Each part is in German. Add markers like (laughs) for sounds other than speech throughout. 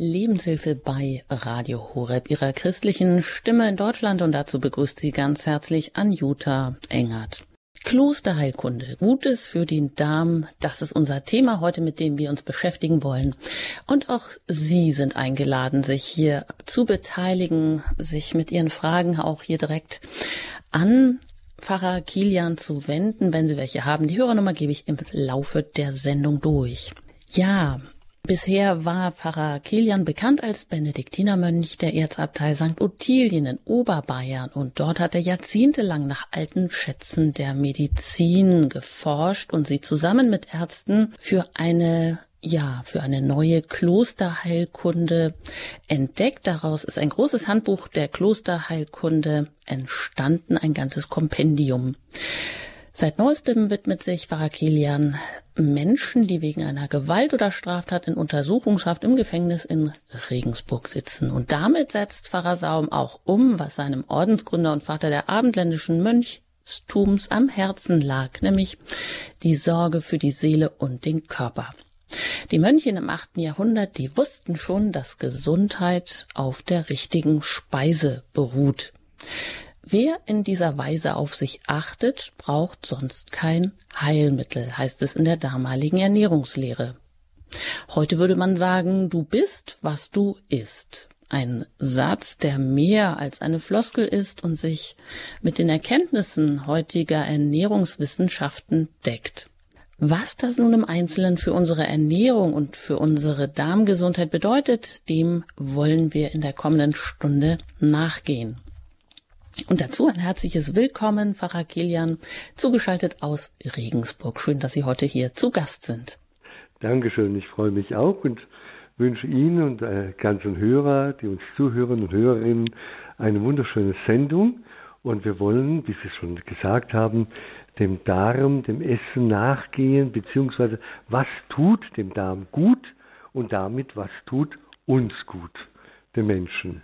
Lebenshilfe bei Radio Horeb, ihrer christlichen Stimme in Deutschland und dazu begrüßt sie ganz herzlich Anjuta Engert. Klosterheilkunde, Gutes für den Darm, das ist unser Thema heute, mit dem wir uns beschäftigen wollen. Und auch Sie sind eingeladen, sich hier zu beteiligen, sich mit Ihren Fragen auch hier direkt an Pfarrer Kilian zu wenden, wenn Sie welche haben. Die Hörernummer gebe ich im Laufe der Sendung durch. Ja, Bisher war Pfarrer Kilian bekannt als Benediktinermönch der Erzabtei St. Ottilien in Oberbayern und dort hat er jahrzehntelang nach alten Schätzen der Medizin geforscht und sie zusammen mit Ärzten für eine ja, für eine neue Klosterheilkunde entdeckt. Daraus ist ein großes Handbuch der Klosterheilkunde entstanden, ein ganzes Kompendium. Seit neuestem widmet sich Pfarrer Kilian Menschen, die wegen einer Gewalt oder Straftat in Untersuchungshaft im Gefängnis in Regensburg sitzen. Und damit setzt Pfarrer Saum auch um, was seinem Ordensgründer und Vater der abendländischen Mönchstums am Herzen lag, nämlich die Sorge für die Seele und den Körper. Die Mönche im achten Jahrhundert, die wussten schon, dass Gesundheit auf der richtigen Speise beruht. Wer in dieser Weise auf sich achtet, braucht sonst kein Heilmittel, heißt es in der damaligen Ernährungslehre. Heute würde man sagen, du bist, was du isst. Ein Satz, der mehr als eine Floskel ist und sich mit den Erkenntnissen heutiger Ernährungswissenschaften deckt. Was das nun im Einzelnen für unsere Ernährung und für unsere Darmgesundheit bedeutet, dem wollen wir in der kommenden Stunde nachgehen. Und dazu ein herzliches Willkommen, Pfarrer Kilian, zugeschaltet aus Regensburg. Schön, dass Sie heute hier zu Gast sind. Dankeschön, ich freue mich auch und wünsche Ihnen und äh, ganzen Hörer, die uns zuhören und Hörerinnen, eine wunderschöne Sendung. Und wir wollen, wie Sie schon gesagt haben, dem Darm, dem Essen nachgehen, beziehungsweise was tut dem Darm gut und damit was tut uns gut, den Menschen.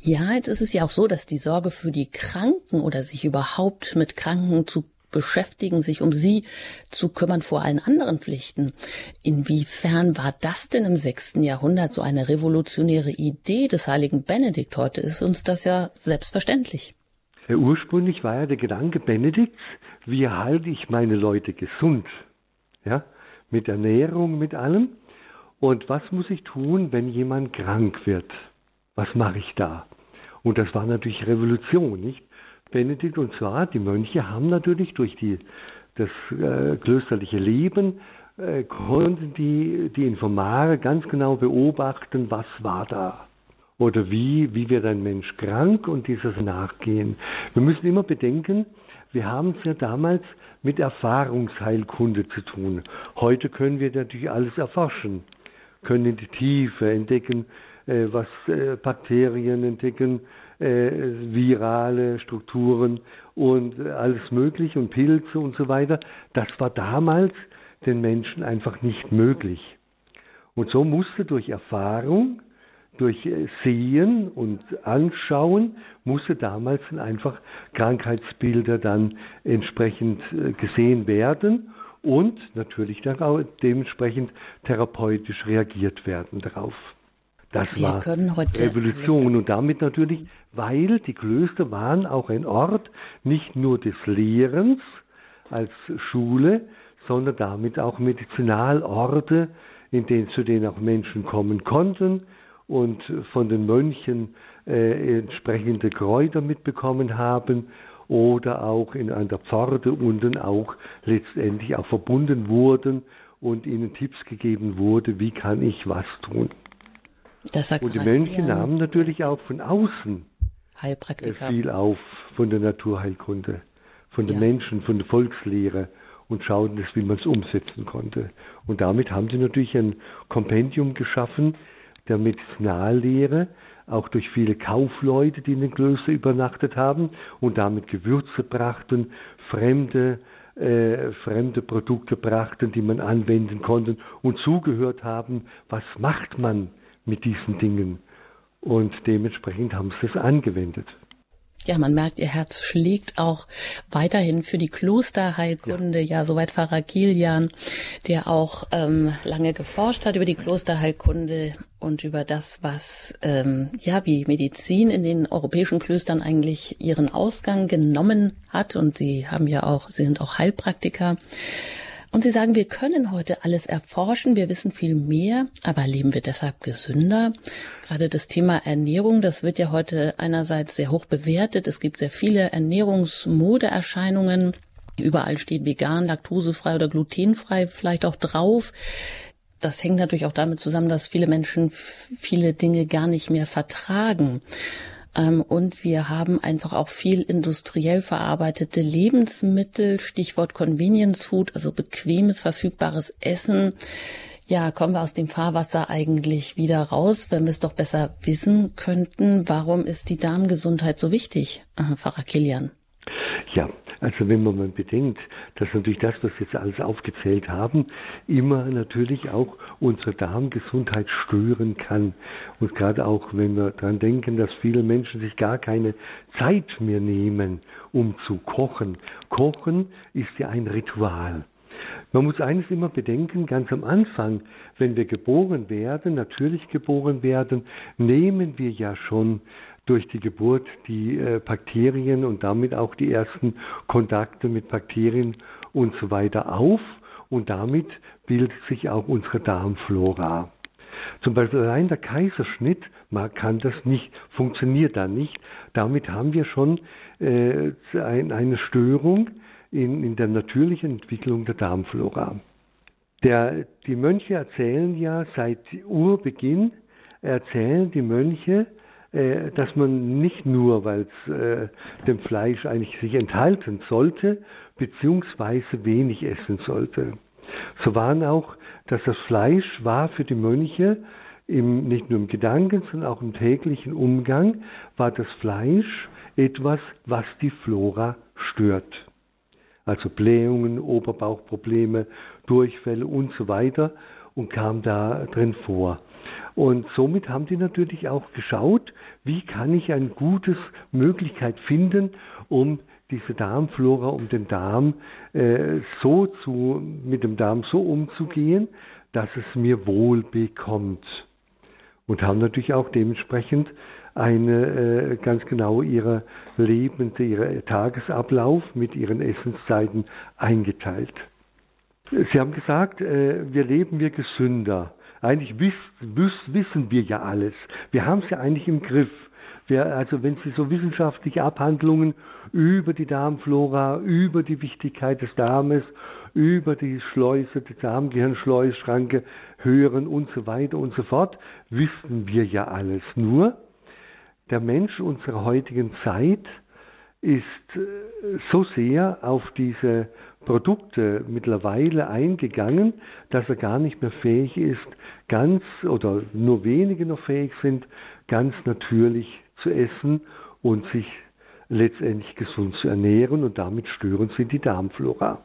Ja, jetzt ist es ja auch so, dass die Sorge für die Kranken oder sich überhaupt mit Kranken zu beschäftigen, sich um sie zu kümmern vor allen anderen Pflichten. Inwiefern war das denn im sechsten Jahrhundert so eine revolutionäre Idee des heiligen Benedikt? Heute ist uns das ja selbstverständlich. Ja, ursprünglich war ja der Gedanke Benedikts, wie halte ich meine Leute gesund? Ja, mit Ernährung, mit allem. Und was muss ich tun, wenn jemand krank wird? Was mache ich da? Und das war natürlich Revolution, nicht? Benedikt und zwar, die Mönche haben natürlich durch die, das äh, klösterliche Leben, äh, konnten die, die Informare ganz genau beobachten, was war da. Oder wie, wie wird ein Mensch krank und dieses Nachgehen. Wir müssen immer bedenken, wir haben es ja damals mit Erfahrungsheilkunde zu tun. Heute können wir natürlich alles erforschen, können in die Tiefe entdecken, was äh, Bakterien entdecken, äh, virale Strukturen und alles Mögliche und Pilze und so weiter. Das war damals den Menschen einfach nicht möglich. Und so musste durch Erfahrung, durch Sehen und Anschauen, musste damals einfach Krankheitsbilder dann entsprechend gesehen werden und natürlich dann auch dementsprechend therapeutisch reagiert werden darauf. Das Wir war Revolution und damit natürlich, weil die Klöster waren auch ein Ort nicht nur des Lehrens als Schule, sondern damit auch Medizinalorte, in denen zu denen auch Menschen kommen konnten und von den Mönchen äh, entsprechende Kräuter mitbekommen haben oder auch in an der Pforte unten auch letztendlich auch verbunden wurden und ihnen Tipps gegeben wurde, wie kann ich was tun. Und die Mönche nahmen natürlich auch von außen viel auf von der Naturheilkunde, von den ja. Menschen, von der Volkslehre und schauten es, wie man es umsetzen konnte. Und damit haben sie natürlich ein Kompendium geschaffen der Medizinallehre, auch durch viele Kaufleute, die in den Klöstern übernachtet haben und damit Gewürze brachten, fremde äh, fremde Produkte brachten, die man anwenden konnte und zugehört haben, was macht man mit diesen Dingen. Und dementsprechend haben sie es angewendet. Ja, man merkt, ihr Herz schlägt auch weiterhin für die Klosterheilkunde. Ja, ja soweit Pfarrer Kilian, der auch ähm, lange geforscht hat über die Klosterheilkunde und über das, was ähm, ja wie Medizin in den europäischen Klöstern eigentlich ihren Ausgang genommen hat. Und sie haben ja auch, sie sind auch Heilpraktiker. Und Sie sagen, wir können heute alles erforschen, wir wissen viel mehr, aber leben wir deshalb gesünder? Gerade das Thema Ernährung, das wird ja heute einerseits sehr hoch bewertet. Es gibt sehr viele Ernährungsmodeerscheinungen. Überall steht vegan, laktosefrei oder glutenfrei vielleicht auch drauf. Das hängt natürlich auch damit zusammen, dass viele Menschen viele Dinge gar nicht mehr vertragen. Ähm, und wir haben einfach auch viel industriell verarbeitete Lebensmittel, Stichwort Convenience Food, also bequemes, verfügbares Essen. Ja, kommen wir aus dem Fahrwasser eigentlich wieder raus, wenn wir es doch besser wissen könnten. Warum ist die Darmgesundheit so wichtig, äh, Pfarrer Kilian? Ja, also wenn man mal bedenkt, dass natürlich das, was wir jetzt alles aufgezählt haben, immer natürlich auch unsere Darmgesundheit stören kann. Und gerade auch, wenn wir daran denken, dass viele Menschen sich gar keine Zeit mehr nehmen, um zu kochen. Kochen ist ja ein Ritual. Man muss eines immer bedenken, ganz am Anfang, wenn wir geboren werden, natürlich geboren werden, nehmen wir ja schon durch die Geburt die äh, Bakterien und damit auch die ersten Kontakte mit Bakterien und so weiter auf und damit bildet sich auch unsere Darmflora. Zum Beispiel allein der Kaiserschnitt man kann das nicht, funktioniert da nicht. Damit haben wir schon äh, eine Störung in, in der natürlichen Entwicklung der Darmflora. Der, die Mönche erzählen ja seit Urbeginn, erzählen die Mönche, dass man nicht nur, weil es äh, dem Fleisch eigentlich sich enthalten sollte, beziehungsweise wenig essen sollte. So waren auch, dass das Fleisch war für die Mönche im, nicht nur im Gedanken, sondern auch im täglichen Umgang, war das Fleisch etwas, was die Flora stört. Also Blähungen, Oberbauchprobleme, Durchfälle und so weiter und kam da drin vor. Und somit haben die natürlich auch geschaut, wie kann ich eine gute Möglichkeit finden, um diese Darmflora, um den Darm äh, so zu, mit dem Darm so umzugehen, dass es mir wohl bekommt. Und haben natürlich auch dementsprechend eine äh, ganz genau ihre Lebende, ihre Tagesablauf mit ihren Essenszeiten eingeteilt. Sie haben gesagt, äh, wir leben wir gesünder. Eigentlich wiss, wiss, wissen wir ja alles. Wir haben es ja eigentlich im Griff. Wir, also wenn Sie so wissenschaftliche Abhandlungen über die Darmflora, über die Wichtigkeit des Darmes, über die Schleuse, die Darmgehirnschleusschranke hören und so weiter und so fort, wissen wir ja alles. Nur der Mensch unserer heutigen Zeit ist äh, so sehr auf diese Produkte mittlerweile eingegangen, dass er gar nicht mehr fähig ist, ganz oder nur wenige noch fähig sind, ganz natürlich zu essen und sich letztendlich gesund zu ernähren und damit stören sie die Darmflora.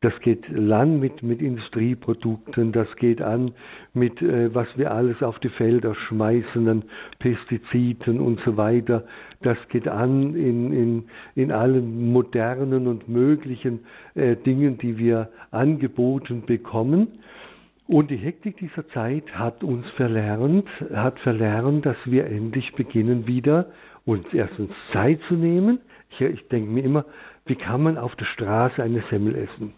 Das geht lang mit, mit Industrieprodukten, das geht an mit, äh, was wir alles auf die Felder schmeißen, an Pestiziden und so weiter. Das geht an in, in, in allen modernen und möglichen äh, Dingen, die wir angeboten bekommen. Und die Hektik dieser Zeit hat uns verlernt, hat verlernt, dass wir endlich beginnen wieder uns erstens Zeit zu nehmen. Ich, ich denke mir immer, wie kann man auf der Straße eine Semmel essen?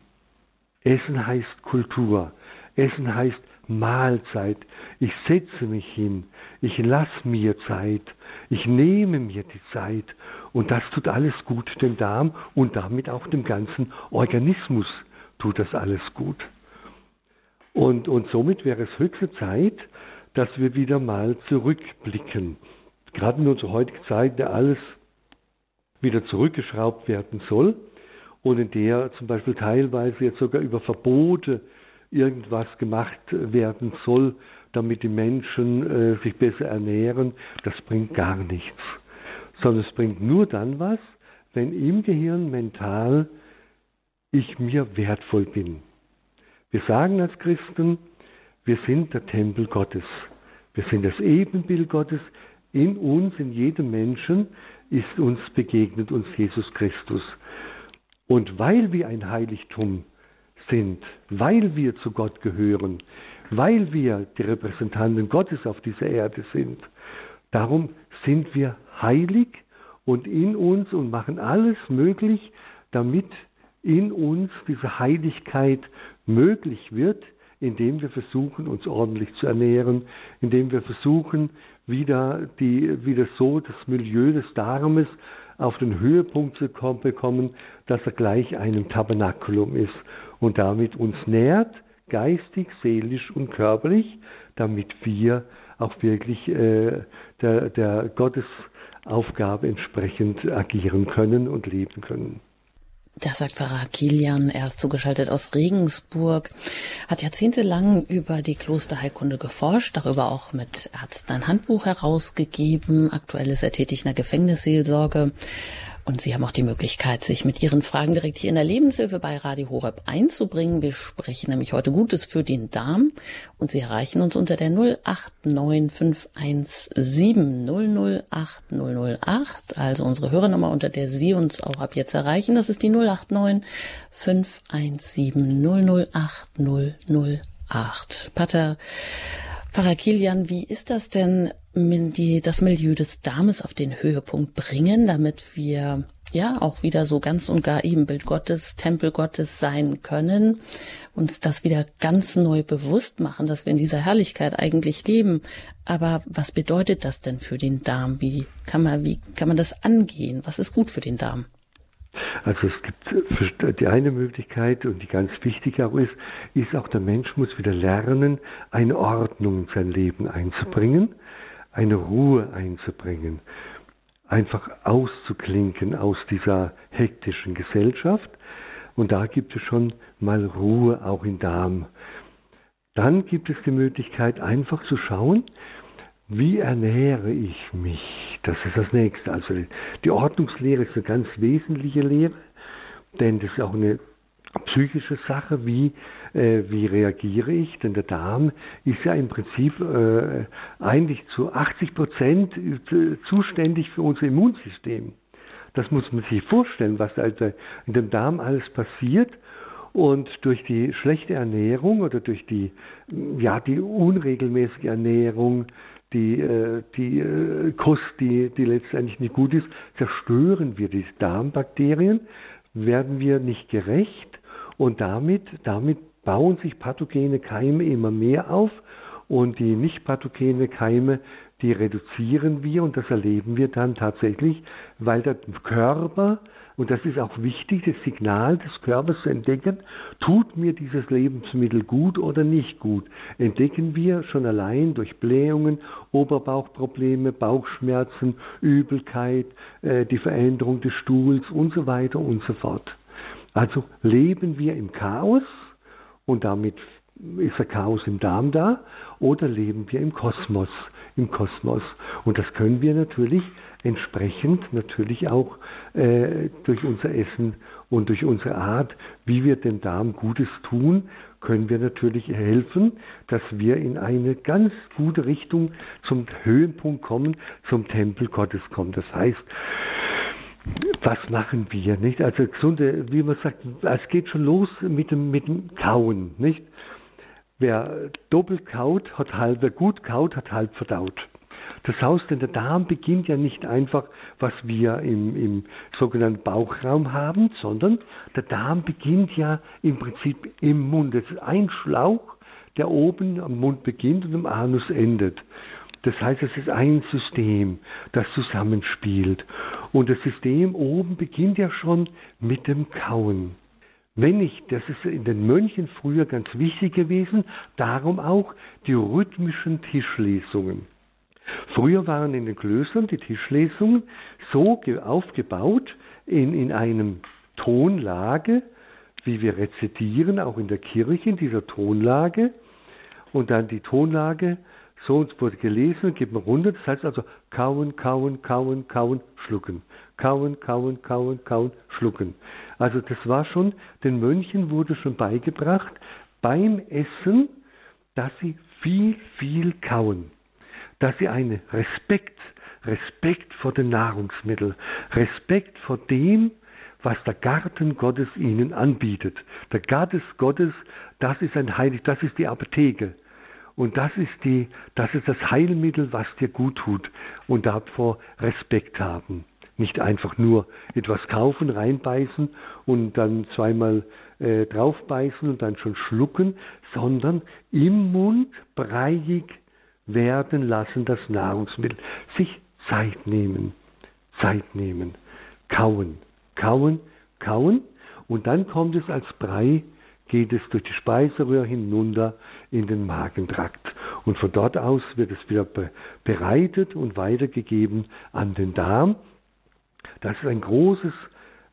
Essen heißt Kultur. Essen heißt Mahlzeit. Ich setze mich hin. Ich lasse mir Zeit. Ich nehme mir die Zeit. Und das tut alles gut dem Darm und damit auch dem ganzen Organismus tut das alles gut. Und, und somit wäre es höchste Zeit, dass wir wieder mal zurückblicken. Gerade in unserer heutigen Zeit, der alles wieder zurückgeschraubt werden soll, und in der zum Beispiel teilweise jetzt sogar über Verbote irgendwas gemacht werden soll, damit die Menschen äh, sich besser ernähren, das bringt gar nichts. Sondern es bringt nur dann was, wenn im Gehirn mental ich mir wertvoll bin. Wir sagen als Christen, wir sind der Tempel Gottes. Wir sind das Ebenbild Gottes. in uns, in jedem Menschen, ist uns begegnet, uns Jesus Christus. Und weil wir ein Heiligtum sind, weil wir zu Gott gehören, weil wir die Repräsentanten Gottes auf dieser Erde sind, darum sind wir heilig und in uns und machen alles möglich, damit in uns diese Heiligkeit möglich wird, indem wir versuchen, uns ordentlich zu ernähren, indem wir versuchen, wieder, die, wieder so das Milieu des Darmes auf den Höhepunkt zu bekommen, dass er gleich einem Tabernakulum ist und damit uns nährt, geistig, seelisch und körperlich, damit wir auch wirklich äh, der, der Gottesaufgabe entsprechend agieren können und leben können. Das sagt Pfarrer Kilian, er ist zugeschaltet aus Regensburg, hat jahrzehntelang über die Klosterheilkunde geforscht, darüber auch mit Ärzten ein Handbuch herausgegeben. Aktuell ist er tätig in der Gefängnisseelsorge und Sie haben auch die Möglichkeit, sich mit Ihren Fragen direkt hier in der Lebenshilfe bei Radio Horeb einzubringen. Wir sprechen nämlich heute Gutes für den Darm und Sie erreichen uns unter der 089517 008 008, also unsere Hörernummer, unter der Sie uns auch ab jetzt erreichen. Das ist die 089 517 008 008. Pater Pfarrer Kilian, wie ist das denn, die, das Milieu des Darmes auf den Höhepunkt bringen, damit wir ja auch wieder so ganz und gar Ebenbild Gottes, Tempel Gottes sein können, uns das wieder ganz neu bewusst machen, dass wir in dieser Herrlichkeit eigentlich leben. Aber was bedeutet das denn für den Darm? Wie kann man, wie kann man das angehen? Was ist gut für den Darm? Also es gibt die eine Möglichkeit und die ganz wichtig auch ist, ist auch der Mensch muss wieder lernen, eine Ordnung in sein Leben einzubringen, eine Ruhe einzubringen, einfach auszuklinken aus dieser hektischen Gesellschaft. Und da gibt es schon mal Ruhe auch im Darm. Dann gibt es die Möglichkeit, einfach zu schauen, wie ernähre ich mich? Das ist das Nächste. Also die Ordnungslehre ist eine ganz wesentliche Lehre, denn das ist auch eine psychische Sache, wie, äh, wie reagiere ich? Denn der Darm ist ja im Prinzip äh, eigentlich zu 80 Prozent zuständig für unser Immunsystem. Das muss man sich vorstellen, was also in dem Darm alles passiert. Und durch die schlechte Ernährung oder durch die, ja, die unregelmäßige Ernährung, die, äh, die äh, Kost, die, die letztendlich nicht gut ist, zerstören wir die Darmbakterien, werden wir nicht gerecht? Und damit, damit bauen sich pathogene Keime immer mehr auf. Und die nicht pathogene Keime, die reduzieren wir und das erleben wir dann tatsächlich, weil der Körper und das ist auch wichtig, das Signal des Körpers zu entdecken, tut mir dieses Lebensmittel gut oder nicht gut. Entdecken wir schon allein durch Blähungen, Oberbauchprobleme, Bauchschmerzen, Übelkeit, äh, die Veränderung des Stuhls und so weiter und so fort. Also leben wir im Chaos und damit ist der Chaos im Darm da oder leben wir im Kosmos, im Kosmos. Und das können wir natürlich entsprechend natürlich auch äh, durch unser Essen und durch unsere Art, wie wir dem Darm Gutes tun, können wir natürlich helfen, dass wir in eine ganz gute Richtung zum Höhepunkt kommen, zum Tempel Gottes kommen. Das heißt, was machen wir, nicht? Also gesunde, wie man sagt, es geht schon los mit dem, mit dem Kauen, nicht? Wer doppelt kaut, hat halb, wer gut kaut, hat halb verdaut. Das heißt, denn der Darm beginnt ja nicht einfach, was wir im, im sogenannten Bauchraum haben, sondern der Darm beginnt ja im Prinzip im Mund. Das ist ein Schlauch, der oben am Mund beginnt und am Anus endet. Das heißt, es ist ein System, das zusammenspielt. Und das System oben beginnt ja schon mit dem Kauen. Wenn ich, das ist in den Mönchen früher ganz wichtig gewesen, darum auch die rhythmischen Tischlesungen. Früher waren in den Klöstern die Tischlesungen so aufgebaut in, in einem Tonlage, wie wir rezitieren, auch in der Kirche in dieser Tonlage. Und dann die Tonlage, so uns wurde gelesen, geht man runter. Das heißt also kauen, kauen, kauen, kauen, schlucken. Kauen, kauen, kauen, kauen, schlucken. Also das war schon, den Mönchen wurde schon beigebracht, beim Essen, dass sie viel, viel kauen dass sie einen Respekt, Respekt vor den Nahrungsmitteln, Respekt vor dem, was der Garten Gottes ihnen anbietet. Der Garten Gottes, das ist ein Heilig, das ist die Apotheke. Und das ist die, das ist das Heilmittel, was dir gut tut. Und davor Respekt haben. Nicht einfach nur etwas kaufen, reinbeißen und dann zweimal äh, draufbeißen und dann schon schlucken, sondern im Mund breiig werden lassen, das Nahrungsmittel. Sich Zeit nehmen, Zeit nehmen, kauen, kauen, kauen und dann kommt es als Brei, geht es durch die Speiseröhre hinunter in den Magentrakt. Und von dort aus wird es wieder bereitet und weitergegeben an den Darm. Das ist ein großes,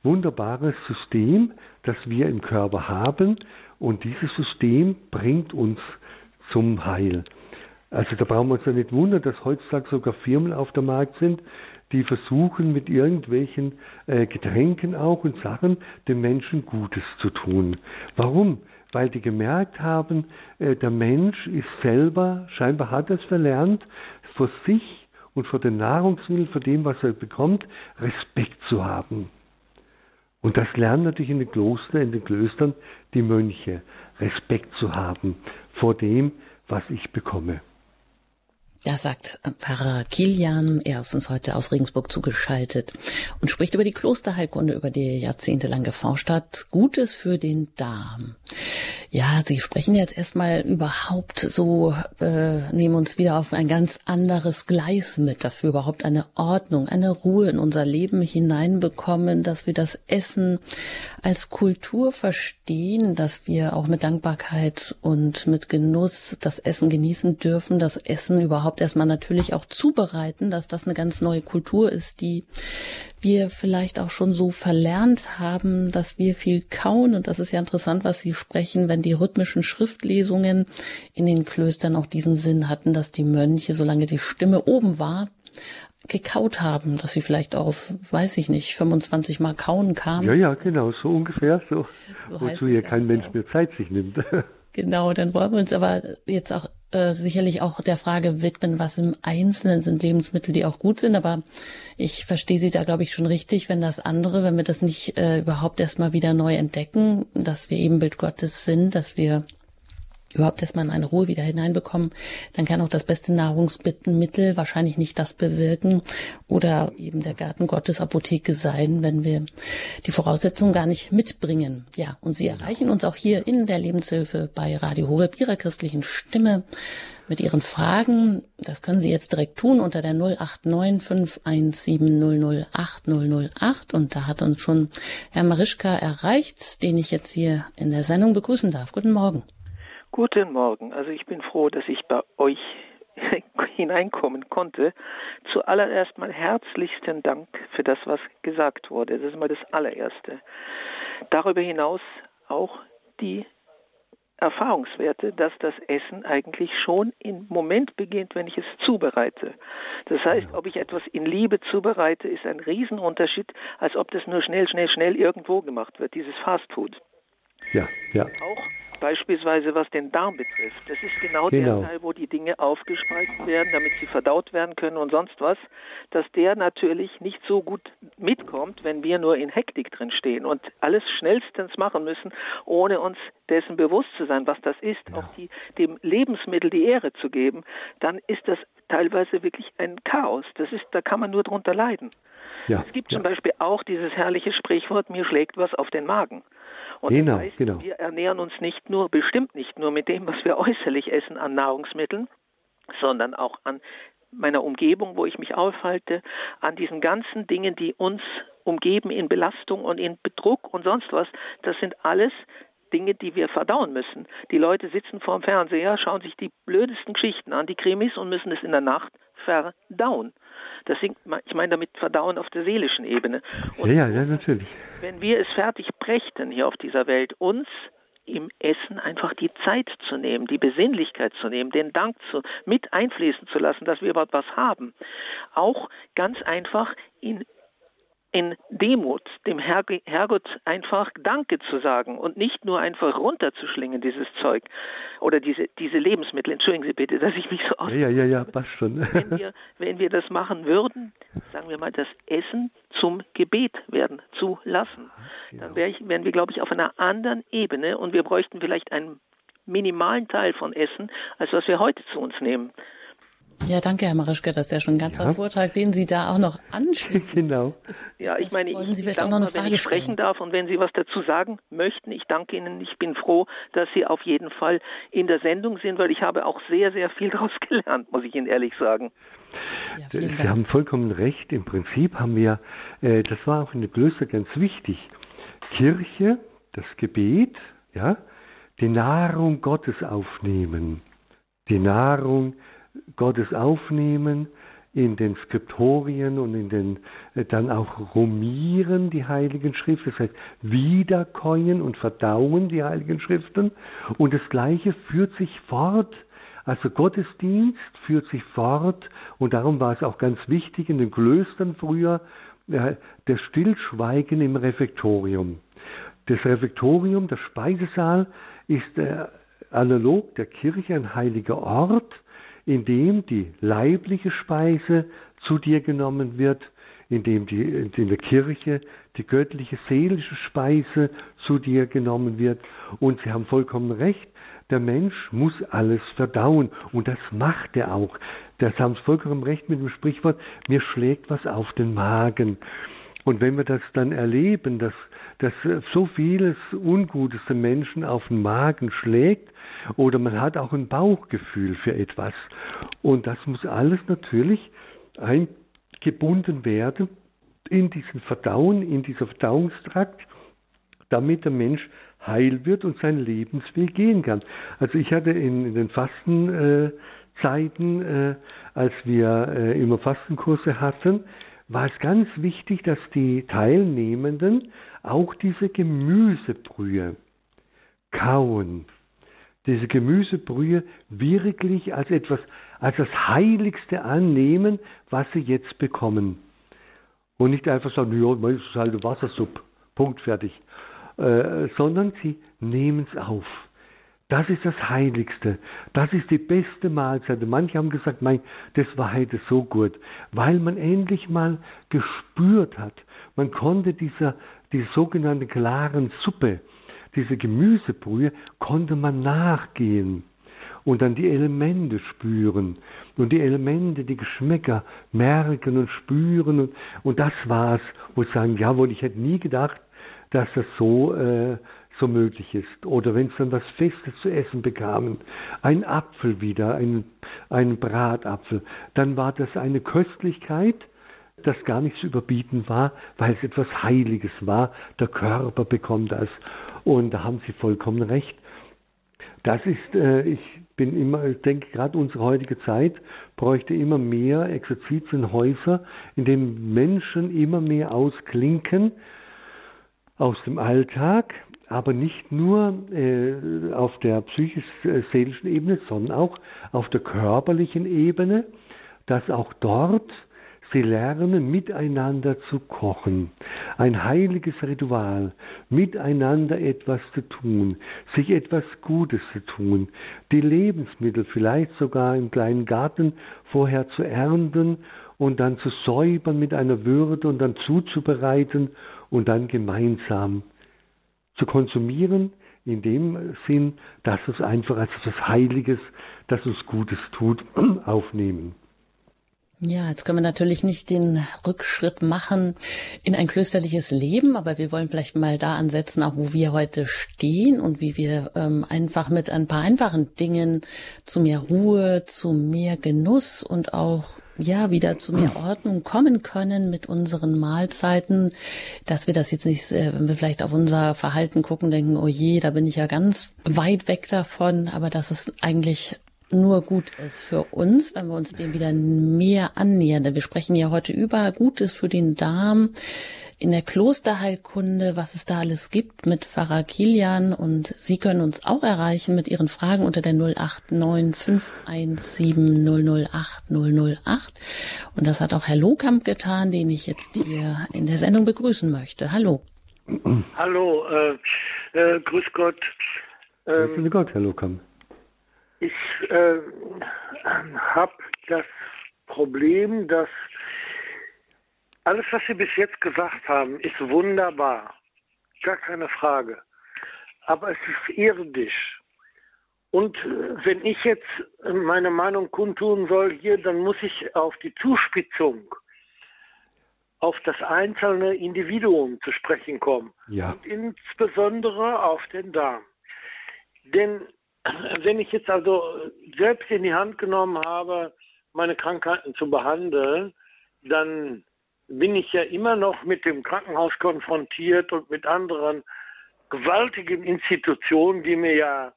wunderbares System, das wir im Körper haben. Und dieses System bringt uns zum Heil. Also da brauchen wir uns ja nicht wundern, dass heutzutage sogar Firmen auf dem Markt sind, die versuchen mit irgendwelchen äh, Getränken auch und Sachen den Menschen Gutes zu tun. Warum? Weil die gemerkt haben, äh, der Mensch ist selber, scheinbar hat es verlernt, vor sich und vor den Nahrungsmitteln, vor dem, was er bekommt, Respekt zu haben. Und das lernen natürlich in den Klostern, in den Klöstern die Mönche, Respekt zu haben vor dem, was ich bekomme. Ja, sagt Pfarrer Kilian. Er ist uns heute aus Regensburg zugeschaltet und spricht über die Klosterheilkunde, über die jahrzehntelang geforscht hat. Gutes für den Darm. Ja, Sie sprechen jetzt erstmal überhaupt so, äh, nehmen uns wieder auf ein ganz anderes Gleis mit, dass wir überhaupt eine Ordnung, eine Ruhe in unser Leben hineinbekommen, dass wir das Essen als Kultur verstehen, dass wir auch mit Dankbarkeit und mit Genuss das Essen genießen dürfen, das Essen überhaupt erstmal natürlich auch zubereiten, dass das eine ganz neue Kultur ist, die wir vielleicht auch schon so verlernt haben, dass wir viel kauen. Und das ist ja interessant, was Sie sprechen, wenn die rhythmischen Schriftlesungen in den Klöstern auch diesen Sinn hatten, dass die Mönche, solange die Stimme oben war, gekaut haben, dass sie vielleicht auf, weiß ich nicht, 25 Mal kauen kamen. Ja, ja, genau, so ungefähr so. so wozu ja kein Mensch mehr Zeit sich nimmt. (laughs) Genau, dann wollen wir uns aber jetzt auch äh, sicherlich auch der Frage widmen, was im Einzelnen sind Lebensmittel, die auch gut sind. Aber ich verstehe Sie da, glaube ich, schon richtig, wenn das andere, wenn wir das nicht äh, überhaupt erstmal wieder neu entdecken, dass wir eben Bild Gottes sind, dass wir überhaupt erstmal in eine Ruhe wieder hineinbekommen, dann kann auch das beste Nahrungsmittel wahrscheinlich nicht das bewirken oder eben der Garten Gottes Apotheke sein, wenn wir die Voraussetzungen gar nicht mitbringen. Ja, und Sie erreichen uns auch hier in der Lebenshilfe bei Radio Horeb Ihrer christlichen Stimme mit Ihren Fragen. Das können Sie jetzt direkt tun unter der 089 517 008 und da hat uns schon Herr Marischka erreicht, den ich jetzt hier in der Sendung begrüßen darf. Guten Morgen. Guten Morgen. Also ich bin froh, dass ich bei euch (laughs) hineinkommen konnte. Zuallererst mal herzlichsten Dank für das, was gesagt wurde. Das ist mal das allererste. Darüber hinaus auch die Erfahrungswerte, dass das Essen eigentlich schon im Moment beginnt, wenn ich es zubereite. Das heißt, ob ich etwas in Liebe zubereite, ist ein Riesenunterschied, als ob das nur schnell, schnell, schnell irgendwo gemacht wird, dieses Fastfood. Ja, ja. Auch Beispielsweise was den Darm betrifft. Das ist genau, genau, der Teil, wo die Dinge aufgespalten werden, damit sie verdaut werden können und sonst was, dass der natürlich nicht so gut mitkommt, wenn wir nur in Hektik drin stehen und alles schnellstens machen müssen, ohne uns dessen bewusst zu sein, was das ist, ja. auch die, dem Lebensmittel die Ehre zu geben, dann ist das teilweise wirklich ein Chaos. Das ist, da kann man nur drunter leiden. Ja, es gibt ja. zum Beispiel auch dieses herrliche Sprichwort, mir schlägt was auf den Magen. Und genau, das heißt, genau. wir ernähren uns nicht nur, bestimmt nicht nur mit dem, was wir (laughs) äußerlich essen an Nahrungsmitteln, sondern auch an meiner Umgebung, wo ich mich aufhalte, an diesen ganzen Dingen, die uns umgeben in Belastung und in Bedruck und sonst was. Das sind alles Dinge, die wir verdauen müssen. Die Leute sitzen vorm Fernseher, schauen sich die blödesten Geschichten an, die Krimis und müssen es in der Nacht verdauen. Das sind, ich meine damit Verdauen auf der seelischen Ebene. Und ja, ja, natürlich. Wenn wir es fertig brächten hier auf dieser Welt, uns im Essen einfach die Zeit zu nehmen, die Besinnlichkeit zu nehmen, den Dank zu, mit einfließen zu lassen, dass wir überhaupt was haben. Auch ganz einfach in in Demut dem Herr, Herrgott einfach Danke zu sagen und nicht nur einfach runterzuschlingen, dieses Zeug oder diese, diese Lebensmittel. Entschuldigen Sie bitte, dass ich mich so aus. Ja, ja, ja, passt schon. (laughs) Wenn wir, wenn wir das machen würden, sagen wir mal, das Essen zum Gebet werden zu lassen, dann wär ich, wären wir, glaube ich, auf einer anderen Ebene und wir bräuchten vielleicht einen minimalen Teil von Essen, als was wir heute zu uns nehmen. Ja, danke, Herr Marischke. Das ist ja schon ein ganzer ja. Vortrag, den Sie da auch noch anschließen. genau. Ist, ja, ich meine, ich, Sie ich danke, noch eine Frage wenn ich sprechen stellen. darf und wenn Sie was dazu sagen möchten, ich danke Ihnen. Ich bin froh, dass Sie auf jeden Fall in der Sendung sind, weil ich habe auch sehr, sehr viel (laughs) daraus gelernt, muss ich Ihnen ehrlich sagen. Ja, Sie haben vollkommen recht. Im Prinzip haben wir, äh, das war auch in der Klöster ganz wichtig, Kirche, das Gebet, ja, die Nahrung Gottes aufnehmen, die Nahrung Gottes aufnehmen, in den Skriptorien und in den äh, dann auch rumieren die Heiligen Schriften, das heißt wiederkäuen und verdauen die Heiligen Schriften und das Gleiche führt sich fort. Also Gottesdienst führt sich fort und darum war es auch ganz wichtig in den Klöstern früher äh, der Stillschweigen im Refektorium. Das Refektorium, der Speisesaal, ist äh, analog der Kirche ein heiliger Ort, in dem die leibliche Speise zu dir genommen wird, in dem die, in der Kirche die göttliche seelische Speise zu dir genommen wird. Und Sie haben vollkommen recht, der Mensch muss alles verdauen und das macht er auch. Das haben Sie vollkommen recht mit dem Sprichwort, mir schlägt was auf den Magen. Und wenn wir das dann erleben, dass, dass so vieles Ungutes den Menschen auf den Magen schlägt, oder man hat auch ein Bauchgefühl für etwas. Und das muss alles natürlich eingebunden werden in diesen Verdauen, in dieser Verdauungstrakt, damit der Mensch heil wird und seinen Lebensweg gehen kann. Also ich hatte in, in den Fastenzeiten, äh, als wir äh, immer Fastenkurse hatten, war es ganz wichtig, dass die Teilnehmenden auch diese Gemüsebrühe kauen, diese Gemüsebrühe wirklich als etwas, als das Heiligste annehmen, was sie jetzt bekommen. Und nicht einfach sagen, ja, das ist halt eine Wassersuppe, Punkt, fertig. Äh, sondern sie nehmen es auf. Das ist das Heiligste. Das ist die beste Mahlzeit. Und manche haben gesagt, mein, das war heute so gut, weil man endlich mal gespürt hat. Man konnte dieser, die sogenannte klaren Suppe, diese Gemüsebrühe, konnte man nachgehen und dann die Elemente spüren und die Elemente, die Geschmäcker merken und spüren und, und das war's, wo ich sagen, jawohl, ich hätte nie gedacht, dass das so äh, so möglich ist. Oder wenn sie dann was Festes zu essen bekamen, ein Apfel wieder, ein, ein Bratapfel, dann war das eine Köstlichkeit, das gar nicht zu überbieten war, weil es etwas Heiliges war. Der Körper bekommt das. Und da haben Sie vollkommen recht. Das ist, äh, ich bin immer, ich denke gerade unsere heutige Zeit bräuchte immer mehr Exerzitienhäuser, in denen Menschen immer mehr ausklinken aus dem Alltag, aber nicht nur äh, auf der psychisch-seelischen Ebene, sondern auch auf der körperlichen Ebene, dass auch dort sie lernen, miteinander zu kochen. Ein heiliges Ritual, miteinander etwas zu tun, sich etwas Gutes zu tun, die Lebensmittel vielleicht sogar im kleinen Garten vorher zu ernten und dann zu säubern mit einer Würde und dann zuzubereiten und dann gemeinsam zu konsumieren, in dem Sinn, dass es einfach als etwas Heiliges, das uns Gutes tut, (clears throat) aufnehmen. Ja, jetzt können wir natürlich nicht den Rückschritt machen in ein klösterliches Leben, aber wir wollen vielleicht mal da ansetzen, auch wo wir heute stehen und wie wir ähm, einfach mit ein paar einfachen Dingen zu mehr Ruhe, zu mehr Genuss und auch ja wieder zu mehr Ordnung kommen können mit unseren Mahlzeiten, dass wir das jetzt nicht, äh, wenn wir vielleicht auf unser Verhalten gucken, denken, oh je, da bin ich ja ganz weit weg davon, aber dass es eigentlich nur gut ist für uns, wenn wir uns dem wieder mehr annähern. Denn wir sprechen ja heute über Gutes für den Darm. in der Klosterheilkunde, was es da alles gibt mit Pfarrer Kilian. Und Sie können uns auch erreichen mit Ihren Fragen unter der 089 517 008 008. Und das hat auch Herr Lohkamp getan, den ich jetzt hier in der Sendung begrüßen möchte. Hallo. Hallo, äh, äh, grüß Gott. Ähm, grüß Gott, Herr Lohkamp. Ich äh, habe das Problem, dass alles, was Sie bis jetzt gesagt haben, ist wunderbar. Gar keine Frage. Aber es ist irdisch. Und äh, wenn ich jetzt meine Meinung kundtun soll hier, dann muss ich auf die Zuspitzung, auf das einzelne Individuum zu sprechen kommen. Ja. Und insbesondere auf den Darm. Denn wenn ich jetzt also selbst in die Hand genommen habe, meine Krankheiten zu behandeln, dann bin ich ja immer noch mit dem Krankenhaus konfrontiert und mit anderen gewaltigen Institutionen, die mir ja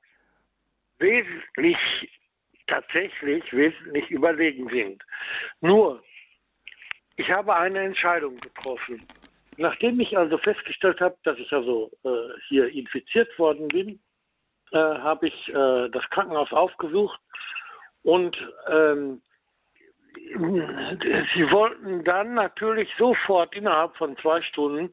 wesentlich, tatsächlich wesentlich überlegen sind. Nur, ich habe eine Entscheidung getroffen. Nachdem ich also festgestellt habe, dass ich also äh, hier infiziert worden bin, äh, habe ich äh, das Krankenhaus aufgesucht und ähm, sie wollten dann natürlich sofort innerhalb von zwei Stunden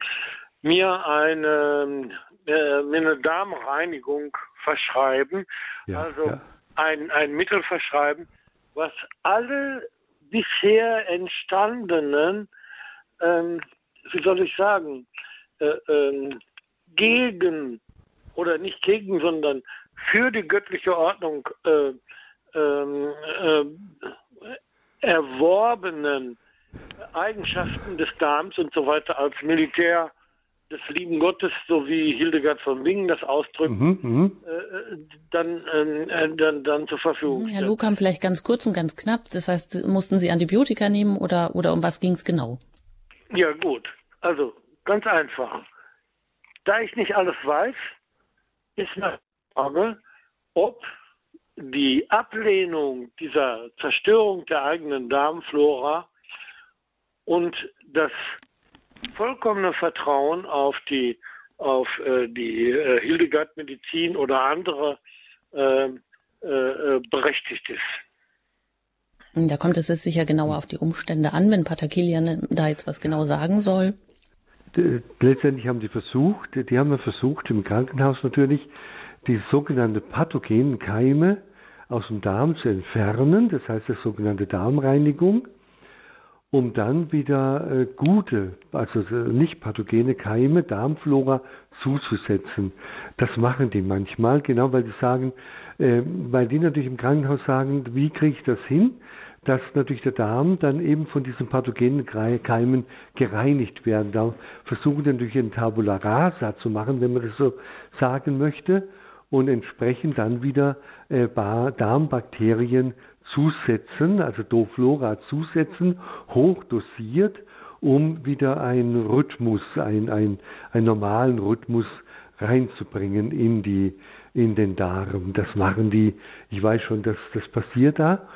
mir eine, äh, eine Darmreinigung verschreiben, ja, also ja. Ein, ein Mittel verschreiben, was alle bisher entstandenen, ähm, wie soll ich sagen, äh, ähm, gegen oder nicht gegen, sondern für die göttliche Ordnung äh, ähm, äh, erworbenen Eigenschaften des Darms und so weiter als Militär des lieben Gottes, so wie Hildegard von Bingen das ausdrückt, mhm, mhm. äh, dann, äh, dann, dann zur Verfügung Herr Lukam, vielleicht ganz kurz und ganz knapp. Das heißt, mussten Sie Antibiotika nehmen oder, oder um was ging es genau? Ja, gut. Also, ganz einfach. Da ich nicht alles weiß, ist meine Frage, ob die Ablehnung dieser Zerstörung der eigenen Darmflora und das vollkommene Vertrauen auf die auf äh, die äh, Hildegard-Medizin oder andere äh, äh, äh berechtigt ist. Da kommt es jetzt sicher genauer auf die Umstände an, wenn Pater Kilian da jetzt was genau sagen soll. Letztendlich haben die versucht, die haben versucht im Krankenhaus natürlich, die sogenannte pathogenen Keime aus dem Darm zu entfernen, das heißt das sogenannte Darmreinigung, um dann wieder äh, gute, also nicht pathogene Keime, Darmflora zuzusetzen. Das machen die manchmal, genau weil die sagen, äh, weil die natürlich im Krankenhaus sagen, wie kriege ich das hin, dass natürlich der Darm dann eben von diesen pathogenen Keimen gereinigt werden. Da versuchen die natürlich einen Tabula rasa zu machen, wenn man das so sagen möchte und entsprechend dann wieder äh, Darmbakterien zusetzen, also Doflora zusetzen, hochdosiert, um wieder einen Rhythmus, ein, ein, einen normalen Rhythmus reinzubringen in die in den Darm. Das machen die, ich weiß schon, dass das passiert da.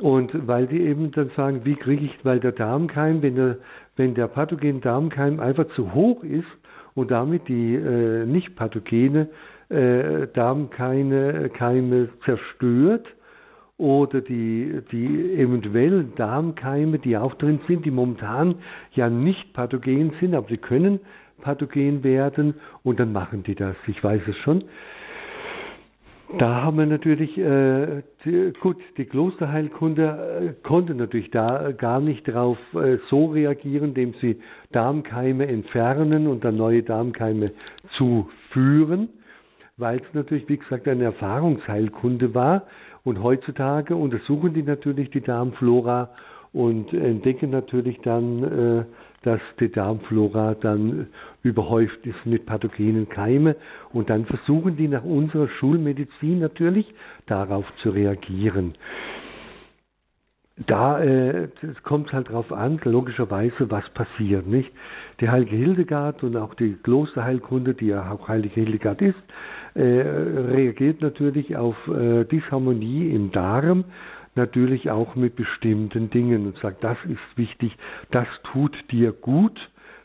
Und weil die eben dann sagen, wie kriege ich, weil der Darmkeim, wenn der, wenn der pathogen Darmkeim einfach zu hoch ist und damit die äh, nicht pathogene äh, Darmkeime Keime zerstört oder die, die eventuellen Darmkeime, die auch drin sind, die momentan ja nicht pathogen sind, aber sie können pathogen werden und dann machen die das. Ich weiß es schon. Da haben wir natürlich, äh, die, gut, die Klosterheilkunde äh, konnte natürlich da gar nicht darauf äh, so reagieren, indem sie Darmkeime entfernen und dann neue Darmkeime zuführen weil es natürlich, wie gesagt, eine Erfahrungsheilkunde war. Und heutzutage untersuchen die natürlich die Darmflora und entdecken natürlich dann, äh, dass die Darmflora dann überhäuft ist mit pathogenen Keime. Und dann versuchen die nach unserer Schulmedizin natürlich darauf zu reagieren da äh, kommt halt drauf an, logischerweise, was passiert, nicht? Die heilige Hildegard und auch die Klosterheilkunde, die ja auch heilige Hildegard ist, äh, reagiert natürlich auf äh, Disharmonie im Darm, natürlich auch mit bestimmten Dingen und sagt, das ist wichtig, das tut dir gut,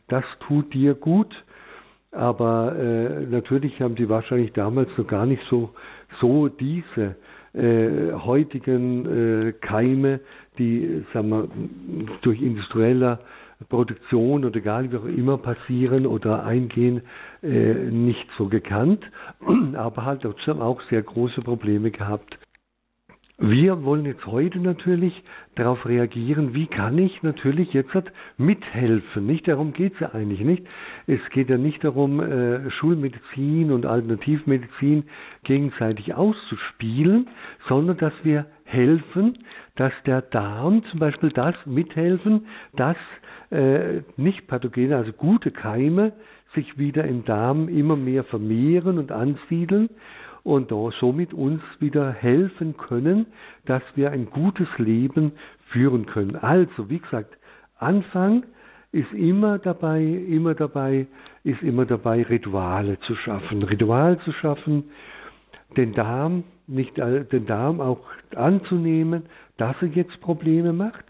das tut dir gut. Aber äh, natürlich haben die wahrscheinlich damals noch gar nicht so, so diese äh, heutigen äh, Keime, die sagen wir, durch industrieller Produktion oder egal wie auch immer passieren oder eingehen, äh, nicht so gekannt, aber halt trotzdem auch sehr große Probleme gehabt. Wir wollen jetzt heute natürlich darauf reagieren, wie kann ich natürlich jetzt mithelfen. Nicht darum geht es ja eigentlich nicht. Es geht ja nicht darum, äh, Schulmedizin und Alternativmedizin gegenseitig auszuspielen, sondern dass wir helfen, dass der Darm zum Beispiel das mithelfen, dass äh, nicht pathogene, also gute Keime sich wieder im Darm immer mehr vermehren und ansiedeln und somit uns wieder helfen können, dass wir ein gutes Leben führen können. Also, wie gesagt, Anfang ist immer dabei, immer dabei, ist immer dabei, Rituale zu schaffen. Ritual zu schaffen, den Darm, nicht den Darm auch anzunehmen, dass er jetzt Probleme macht,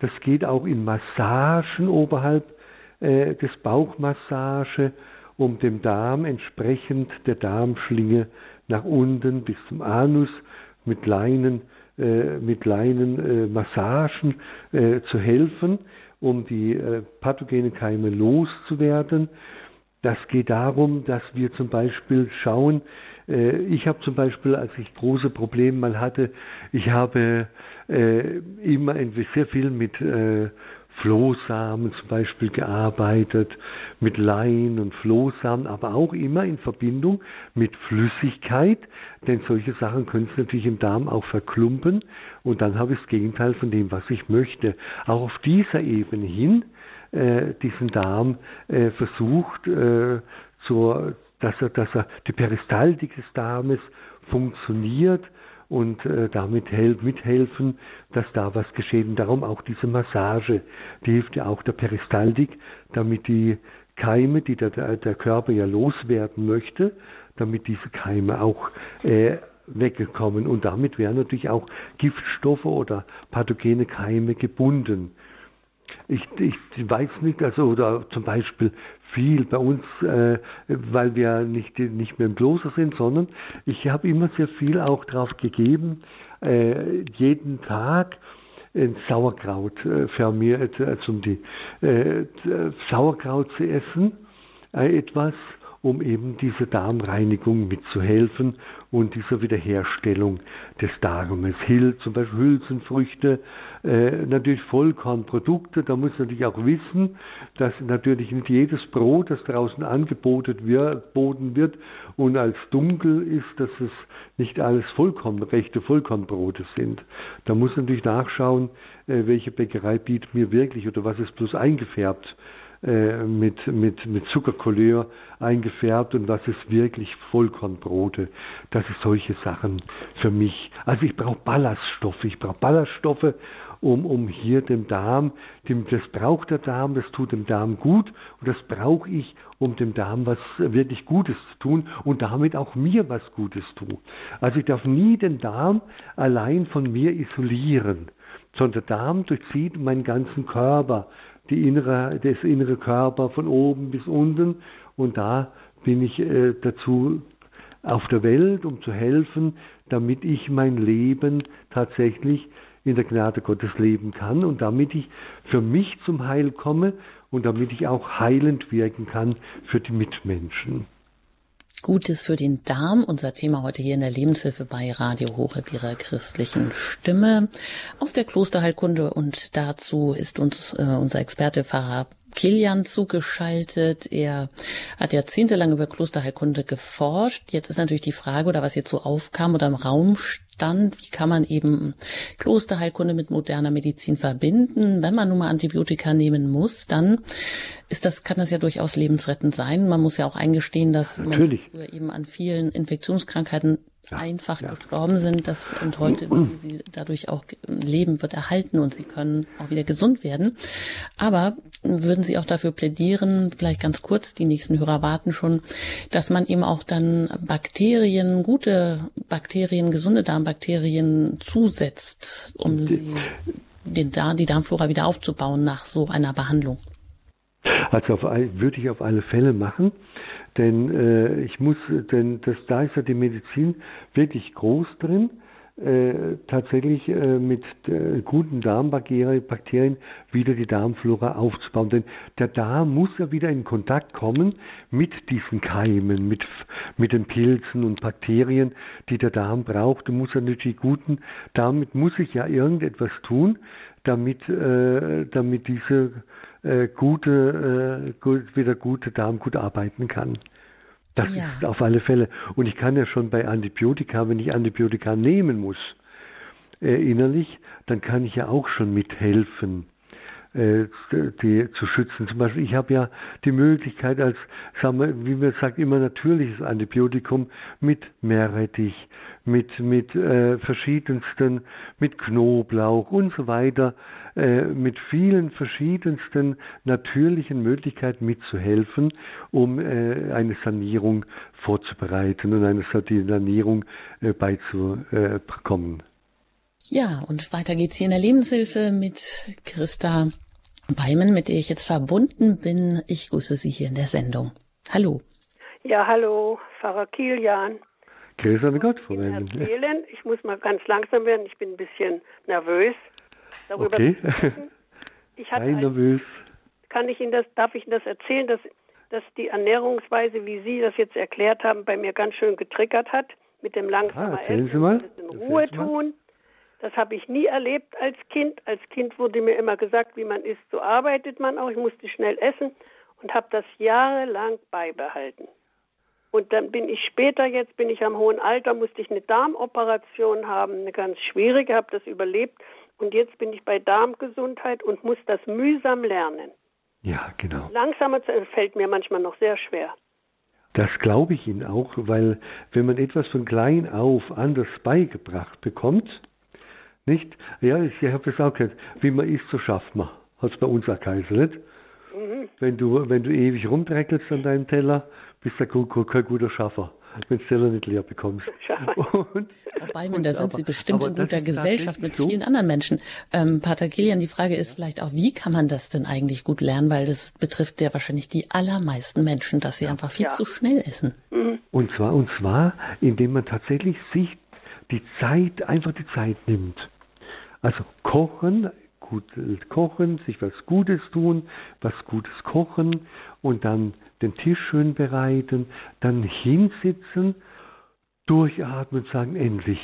das geht auch in Massagen oberhalb äh, des Bauchmassage, um dem Darm entsprechend der Darmschlinge nach unten bis zum Anus mit Leinen, äh, mit Leinen äh, Massagen äh, zu helfen, um die äh, pathogenen Keime loszuwerden. Das geht darum, dass wir zum Beispiel schauen, äh, ich habe zum Beispiel, als ich große Probleme mal hatte, ich habe äh, immer sehr viel mit Flohsamen zum Beispiel gearbeitet, mit Lein und Flohsamen, aber auch immer in Verbindung mit Flüssigkeit, denn solche Sachen können es natürlich im Darm auch verklumpen und dann habe ich das Gegenteil von dem, was ich möchte. Auch auf dieser Ebene hin äh, diesen Darm äh, versucht äh, zur, dass er, dass er die Peristaltik des Darmes funktioniert und äh, damit helf, mithelfen, dass da was geschieht. Und darum auch diese Massage, die hilft ja auch der Peristaltik, damit die Keime, die der, der Körper ja loswerden möchte, damit diese Keime auch äh, weggekommen. Und damit werden natürlich auch Giftstoffe oder pathogene Keime gebunden. Ich, ich weiß nicht, also oder zum Beispiel viel bei uns, äh, weil wir nicht, nicht mehr im Kloster sind, sondern ich habe immer sehr viel auch drauf gegeben, äh, jeden Tag ein Sauerkraut äh, vermehrt, also um die äh, Sauerkraut zu essen, äh, etwas, um eben diese Darmreinigung mitzuhelfen und dieser Wiederherstellung des Darmes. Hill, zum Beispiel Hülsenfrüchte, äh, natürlich Vollkornprodukte. Da muss man natürlich auch wissen, dass natürlich nicht jedes Brot, das draußen angeboten wird, wird und als dunkel ist, dass es nicht alles Vollkorn, rechte Vollkornbrote sind. Da muss man natürlich nachschauen, äh, welche Bäckerei bietet mir wirklich oder was ist bloß eingefärbt äh, mit, mit, mit Zuckercouleur eingefärbt und was ist wirklich Vollkornbrote. Das ist solche Sachen für mich. Also ich brauche Ballaststoffe. Ich brauche Ballaststoffe, um, um hier dem Darm, dem, das braucht der Darm, das tut dem Darm gut und das brauche ich, um dem Darm was wirklich Gutes zu tun und damit auch mir was Gutes tun. Also ich darf nie den Darm allein von mir isolieren, sondern der Darm durchzieht meinen ganzen Körper, die innere, das innere Körper von oben bis unten und da bin ich äh, dazu auf der Welt, um zu helfen, damit ich mein Leben tatsächlich in der Gnade Gottes leben kann und damit ich für mich zum Heil komme und damit ich auch heilend wirken kann für die Mitmenschen. Gutes für den Darm, unser Thema heute hier in der Lebenshilfe bei Radio Horeb ihrer christlichen Stimme. Aus der Klosterheilkunde und dazu ist uns äh, unser Experte Pfarrer Kilian zugeschaltet. Er hat jahrzehntelang über Klosterheilkunde geforscht. Jetzt ist natürlich die Frage, oder was jetzt so aufkam oder im Raum stand, wie kann man eben Klosterheilkunde mit moderner Medizin verbinden? Wenn man nun mal Antibiotika nehmen muss, dann ist das, kann das ja durchaus lebensrettend sein. Man muss ja auch eingestehen, dass Menschen früher eben an vielen Infektionskrankheiten ja, einfach ja. gestorben sind, das und heute (clears throat) sie dadurch auch Leben wird erhalten und sie können auch wieder gesund werden. Aber würden Sie auch dafür plädieren, vielleicht ganz kurz, die nächsten Hörer warten schon, dass man eben auch dann Bakterien, gute Bakterien, gesunde Darmbakterien zusetzt, um sie den, die Darmflora wieder aufzubauen nach so einer Behandlung? Also auf, würde ich auf alle Fälle machen, denn äh, ich muss, denn das, da ist ja die Medizin wirklich groß drin äh, tatsächlich äh, mit äh, guten Darmbakterien wieder die Darmflora aufzubauen. Denn der Darm muss ja wieder in Kontakt kommen mit diesen Keimen, mit, mit den Pilzen und Bakterien, die der Darm braucht. Und muss ja natürlich guten, damit muss ich ja irgendetwas tun, damit, äh, damit diese äh, gute, äh, wieder gute Darm gut arbeiten kann. Das ja. ist auf alle Fälle. Und ich kann ja schon bei Antibiotika, wenn ich Antibiotika nehmen muss, äh, innerlich, dann kann ich ja auch schon mithelfen, äh, die zu schützen. Zum Beispiel, ich habe ja die Möglichkeit als, sagen wir, wie man sagt, immer natürliches Antibiotikum mit Meerrettich, mit, mit äh, verschiedensten, mit Knoblauch und so weiter, äh, mit vielen verschiedensten natürlichen Möglichkeiten mitzuhelfen, um äh, eine Sanierung vorzubereiten und eine Sanierung äh, beizukommen. Ja, und weiter geht's hier in der Lebenshilfe mit Christa Weimen, mit der ich jetzt verbunden bin. Ich grüße Sie hier in der Sendung. Hallo. Ja, hallo, Pfarrer Kilian. Grüße an Gott, Frau Weimen. Ich muss mal ganz langsam werden, ich bin ein bisschen nervös darüber okay. (laughs) Ich hatte Sei nervös. Kann ich Ihnen das, darf ich Ihnen das erzählen, dass, dass die Ernährungsweise, wie Sie das jetzt erklärt haben, bei mir ganz schön getriggert hat, mit dem langsamen ah, Essen, mal. das in Ruhe tun. Das habe ich nie erlebt als Kind. Als Kind wurde mir immer gesagt, wie man isst, so arbeitet man auch. Ich musste schnell essen und habe das jahrelang beibehalten. Und dann bin ich später, jetzt bin ich am hohen Alter, musste ich eine Darmoperation haben, eine ganz schwierige, habe das überlebt und jetzt bin ich bei Darmgesundheit und muss das mühsam lernen. Ja, genau. Langsamer fällt mir manchmal noch sehr schwer. Das glaube ich Ihnen auch, weil wenn man etwas von klein auf anders beigebracht bekommt, nicht? Ja, ich habe es auch gehört, wie man isst, so schafft man. Hat es bei uns auch geheißen, nicht? Mhm. Wenn, du, wenn du ewig rumdreckelst an deinem Teller, bist du kein guter Schaffer (laughs) wenn du Teller nicht leer bekommst. Und, Frau Beimann, da sind Sie bestimmt in guter Gesellschaft mit so. vielen anderen Menschen. Ähm, Pater Kilian, die Frage ist vielleicht auch, wie kann man das denn eigentlich gut lernen? Weil das betrifft ja wahrscheinlich die allermeisten Menschen, dass sie einfach viel ja. zu schnell essen. Mhm. Und zwar, und zwar, indem man tatsächlich sich die Zeit, einfach die Zeit nimmt. Also kochen, gut kochen, sich was Gutes tun, was Gutes kochen und dann den Tisch schön bereiten, dann hinsitzen, durchatmen und sagen, endlich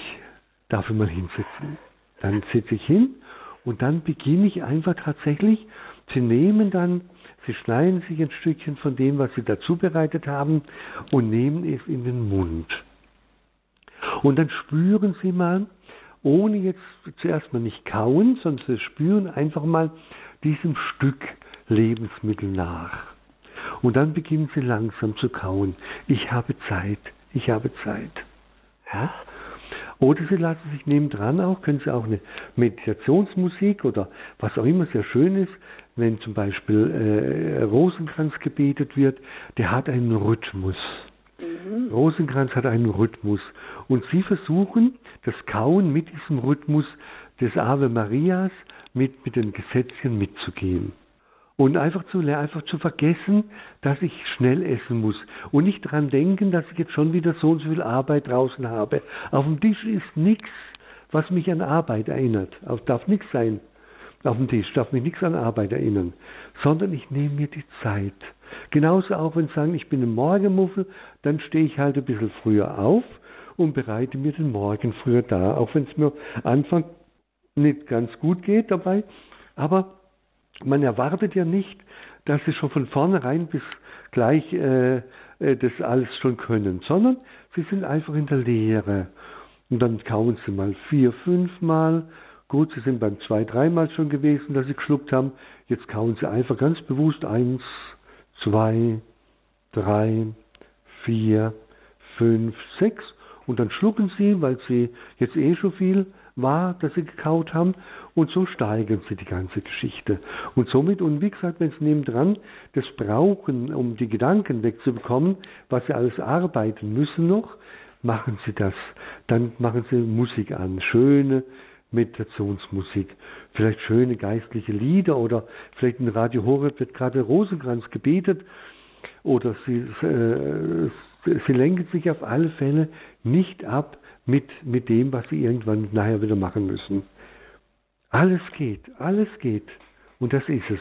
darf ich mal hinsitzen. Dann sitze ich hin und dann beginne ich einfach tatsächlich, Sie nehmen dann, Sie schneiden sich ein Stückchen von dem, was Sie dazu bereitet haben und nehmen es in den Mund. Und dann spüren Sie mal, ohne jetzt zuerst mal nicht kauen, sondern Sie spüren einfach mal diesem Stück Lebensmittel nach. Und dann beginnen sie langsam zu kauen. Ich habe Zeit, ich habe Zeit. Ja? Oder sie lassen sich nebendran auch, können sie auch eine Meditationsmusik oder was auch immer sehr schön ist, wenn zum Beispiel äh, Rosenkranz gebetet wird, der hat einen Rhythmus. Mhm. Rosenkranz hat einen Rhythmus. Und sie versuchen, das Kauen mit diesem Rhythmus des Ave Marias mit, mit den Gesetzchen mitzugehen. Und einfach zu, einfach zu vergessen, dass ich schnell essen muss. Und nicht dran denken, dass ich jetzt schon wieder so und so viel Arbeit draußen habe. Auf dem Tisch ist nichts, was mich an Arbeit erinnert. Es darf nichts sein. Auf dem Tisch darf mich nichts an Arbeit erinnern. Sondern ich nehme mir die Zeit. Genauso auch, wenn Sie sagen, ich bin ein Morgenmuffel, dann stehe ich halt ein bisschen früher auf und bereite mir den Morgen früher da. Auch wenn es mir Anfang nicht ganz gut geht dabei. Aber man erwartet ja nicht, dass sie schon von vornherein bis gleich äh, äh, das alles schon können, sondern sie sind einfach in der Lehre. Und dann kauen sie mal vier, fünf Mal. Gut, sie sind beim zwei, dreimal schon gewesen, dass sie geschluckt haben. Jetzt kauen sie einfach ganz bewusst eins, zwei, drei, vier, fünf, sechs. Und dann schlucken sie, weil sie jetzt eh schon viel war, dass sie gekaut haben. Und so steigern sie die ganze Geschichte. Und somit, und wie gesagt, wenn sie nebendran das brauchen, um die Gedanken wegzubekommen, was sie alles arbeiten müssen noch, machen sie das. Dann machen sie Musik an. Schöne, Meditationsmusik. Vielleicht schöne geistliche Lieder oder vielleicht in Radio Horeb wird gerade Rosenkranz gebetet oder sie, äh, sie lenken sich auf alle Fälle nicht ab mit, mit dem, was sie irgendwann nachher wieder machen müssen. Alles geht, alles geht. Und das ist es.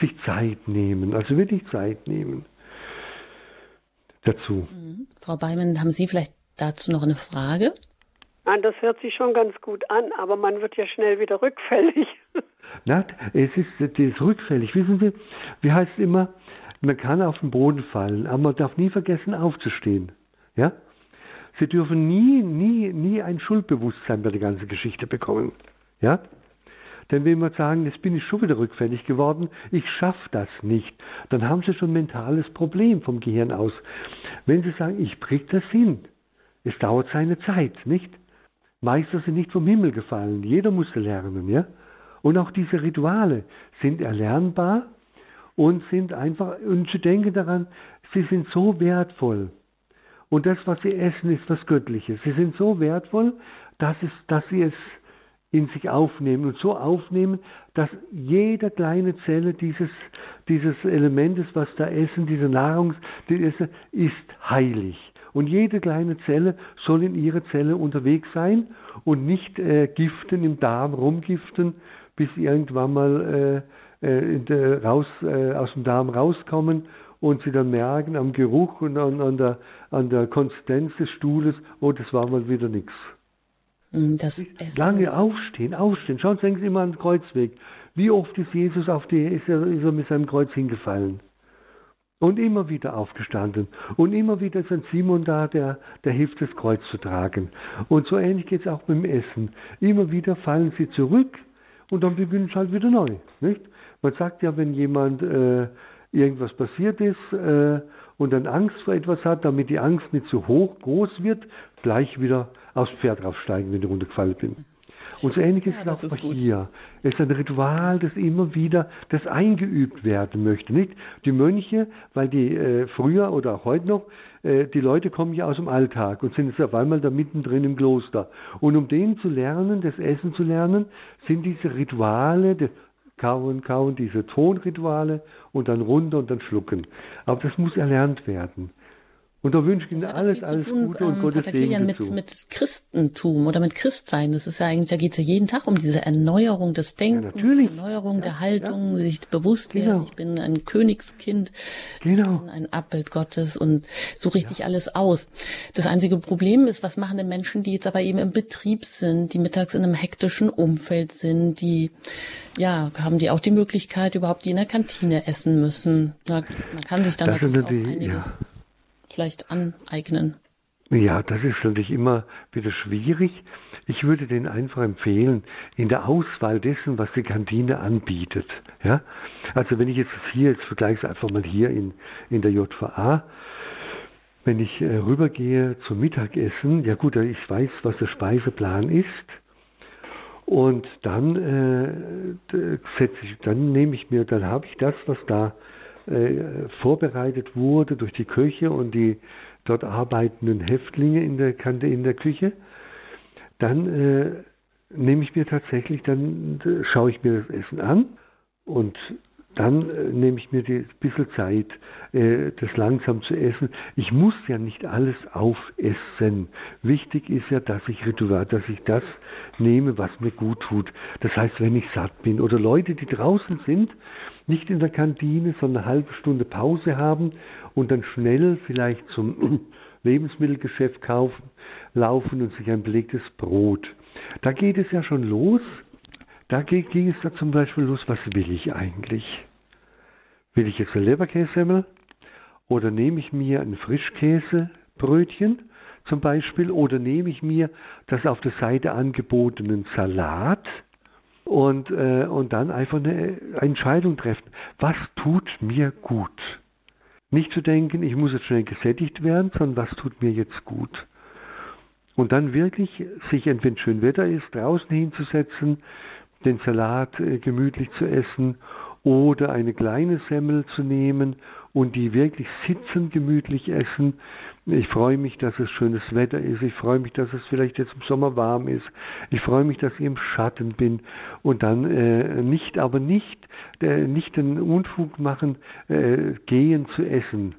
Sich Zeit nehmen, also wirklich Zeit nehmen dazu. Mhm. Frau Beimann, haben Sie vielleicht dazu noch eine Frage? Nein, das hört sich schon ganz gut an, aber man wird ja schnell wieder rückfällig. (laughs) Na, es ist, ist rückfällig. Wissen Sie, wie heißt es immer, man kann auf den Boden fallen, aber man darf nie vergessen aufzustehen. Ja? Sie dürfen nie, nie, nie ein Schuldbewusstsein bei der ganzen Geschichte bekommen. Ja? Denn wenn wir sagen, jetzt bin ich schon wieder rückfällig geworden, ich schaffe das nicht, dann haben Sie schon ein mentales Problem vom Gehirn aus. Wenn Sie sagen, ich krieg das hin, es dauert seine Zeit, nicht? Meister sind nicht vom Himmel gefallen, jeder musste lernen, ja? Und auch diese Rituale sind erlernbar und sind einfach, und Sie denken daran, sie sind so wertvoll. Und das, was Sie essen, ist was Göttliches. Sie sind so wertvoll, dass, es, dass Sie es in sich aufnehmen und so aufnehmen, dass jede kleine Zelle dieses, dieses Elementes, was da essen, diese Nahrung, die essen, ist heilig. Und jede kleine Zelle soll in ihrer Zelle unterwegs sein und nicht äh, giften, im Darm rumgiften, bis irgendwann mal äh, äh, der, raus, äh, aus dem Darm rauskommen und sie dann merken am Geruch und an, an, der, an der Konsistenz des Stuhles, oh, das war mal wieder nichts. Hm, das Lange aufstehen, aufstehen. Schauen Sie, denken Sie immer an den Kreuzweg. Wie oft ist Jesus auf die, ist er, ist er mit seinem Kreuz hingefallen? Und immer wieder aufgestanden. Und immer wieder ist ein Simon da, der, der hilft, das Kreuz zu tragen. Und so ähnlich geht es auch beim Essen. Immer wieder fallen sie zurück und dann beginnen sie halt wieder neu. Nicht? Man sagt ja, wenn jemand äh, irgendwas passiert ist äh, und dann Angst vor etwas hat, damit die Angst nicht so hoch, groß wird, gleich wieder aufs Pferd draufsteigen, wenn ich runtergefallen bin. Und so ähnlich ist ja, es auch hier. Es ist ein Ritual, das immer wieder, das eingeübt werden möchte. Nicht die Mönche, weil die äh, früher oder auch heute noch, äh, die Leute kommen ja aus dem Alltag und sind jetzt auf einmal da mittendrin im Kloster. Und um denen zu lernen, das Essen zu lernen, sind diese Rituale, das Kauen, Kauen, diese Tonrituale und dann runter und dann schlucken. Aber das muss erlernt werden. Und da wünsche ich Ihnen alles, alles tun, Gute und ähm, Gottes Pater Segen mit, mit Christentum oder mit Christsein. Das ist ja eigentlich, da geht es ja jeden Tag um diese Erneuerung des Denkens, ja, Erneuerung ja, der Haltung, ja. sich bewusst genau. werden, ich bin ein Königskind, genau. ich bin ein Abbild Gottes und so richtig alles aus. Das einzige Problem ist, was machen denn Menschen, die jetzt aber eben im Betrieb sind, die mittags in einem hektischen Umfeld sind, die, ja, haben die auch die Möglichkeit, überhaupt die in der Kantine essen müssen. Da, man kann sich dann das natürlich auch einiges vielleicht aneignen? Ja, das ist natürlich immer wieder schwierig. Ich würde denen einfach empfehlen, in der Auswahl dessen, was die Kantine anbietet. Ja? Also wenn ich jetzt hier, jetzt vergleiche es einfach mal hier in, in der JVA, wenn ich äh, rübergehe zum Mittagessen, ja gut, ich weiß, was der Speiseplan ist. Und dann äh, setze ich, dann nehme ich mir, dann habe ich das, was da äh, vorbereitet wurde durch die Köche und die dort arbeitenden Häftlinge in der in der Küche, dann äh, nehme ich mir tatsächlich, dann äh, schaue ich mir das Essen an und dann äh, nehme ich mir ein bisschen Zeit, äh, das langsam zu essen. Ich muss ja nicht alles aufessen. Wichtig ist ja, dass ich Ritual, dass ich das nehme, was mir gut tut. Das heißt, wenn ich satt bin oder Leute, die draußen sind, nicht in der Kantine, sondern eine halbe Stunde Pause haben und dann schnell vielleicht zum (clears throat) Lebensmittelgeschäft kaufen, laufen und sich ein belegtes Brot. Da geht es ja schon los. Da ging es da zum Beispiel los, was will ich eigentlich? Will ich jetzt eine Leberkässemmel? Oder nehme ich mir ein Frischkäsebrötchen zum Beispiel? Oder nehme ich mir das auf der Seite angebotenen Salat? Und, äh, und dann einfach eine Entscheidung treffen. Was tut mir gut? Nicht zu denken, ich muss jetzt schnell gesättigt werden, sondern was tut mir jetzt gut? Und dann wirklich sich, wenn schön Wetter ist, draußen hinzusetzen, den Salat äh, gemütlich zu essen oder eine kleine Semmel zu nehmen und die wirklich sitzend gemütlich essen. Ich freue mich, dass es schönes Wetter ist. Ich freue mich, dass es vielleicht jetzt im Sommer warm ist. Ich freue mich, dass ich im Schatten bin und dann äh, nicht, aber nicht, äh, nicht den Unfug machen, äh, gehen zu essen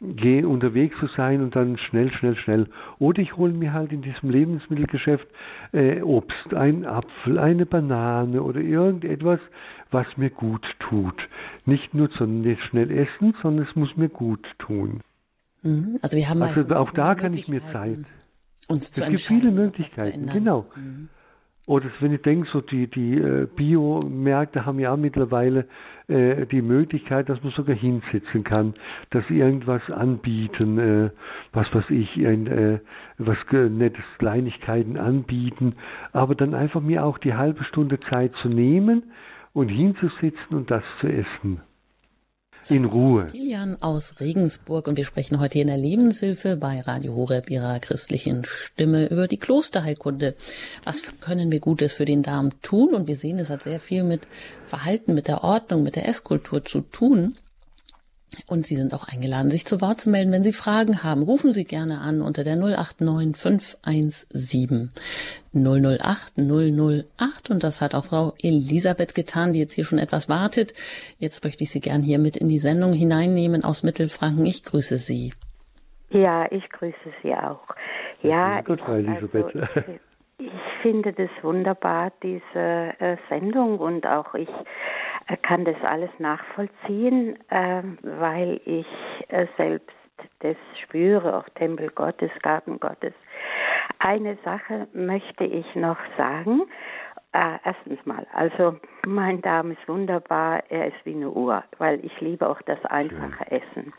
gehen, unterwegs zu sein und dann schnell, schnell, schnell. Oder ich hole mir halt in diesem Lebensmittelgeschäft äh, Obst, einen Apfel, eine Banane oder irgendetwas, was mir gut tut. Nicht nur zum schnell essen, sondern es muss mir gut tun. Mhm. Also wir haben also auch da kann ich mir Zeit. Uns zu es gibt viele Möglichkeiten, genau. Mhm. Oder wenn ich denke, so die, die äh, Biomärkte haben ja mittlerweile äh, die Möglichkeit, dass man sogar hinsetzen kann, dass sie irgendwas anbieten, äh, was weiß ich, ein, äh, was nettes Kleinigkeiten anbieten, aber dann einfach mir auch die halbe Stunde Zeit zu nehmen und hinzusitzen und das zu essen. In Ruhe. Kilian aus Regensburg und wir sprechen heute in der Lebenshilfe bei Radio Horeb ihrer christlichen Stimme über die Klosterheilkunde. Was können wir Gutes für den Darm tun? Und wir sehen, es hat sehr viel mit Verhalten, mit der Ordnung, mit der Esskultur zu tun. Und Sie sind auch eingeladen, sich zu Wort zu melden. Wenn Sie Fragen haben, rufen Sie gerne an unter der 089 517 008 008. Und das hat auch Frau Elisabeth getan, die jetzt hier schon etwas wartet. Jetzt möchte ich Sie gern hier mit in die Sendung hineinnehmen aus Mittelfranken. Ich grüße Sie. Ja, ich grüße Sie auch. Ja, Gut, Frau Elisabeth. Also, (laughs) ich finde das wunderbar, diese äh, Sendung und auch ich kann das alles nachvollziehen, äh, weil ich äh, selbst das spüre, auch Tempel Gottes, Garten Gottes. Eine Sache möchte ich noch sagen. Äh, erstens mal, also mein Darm ist wunderbar, er ist wie eine Uhr, weil ich liebe auch das einfache schön. Essen.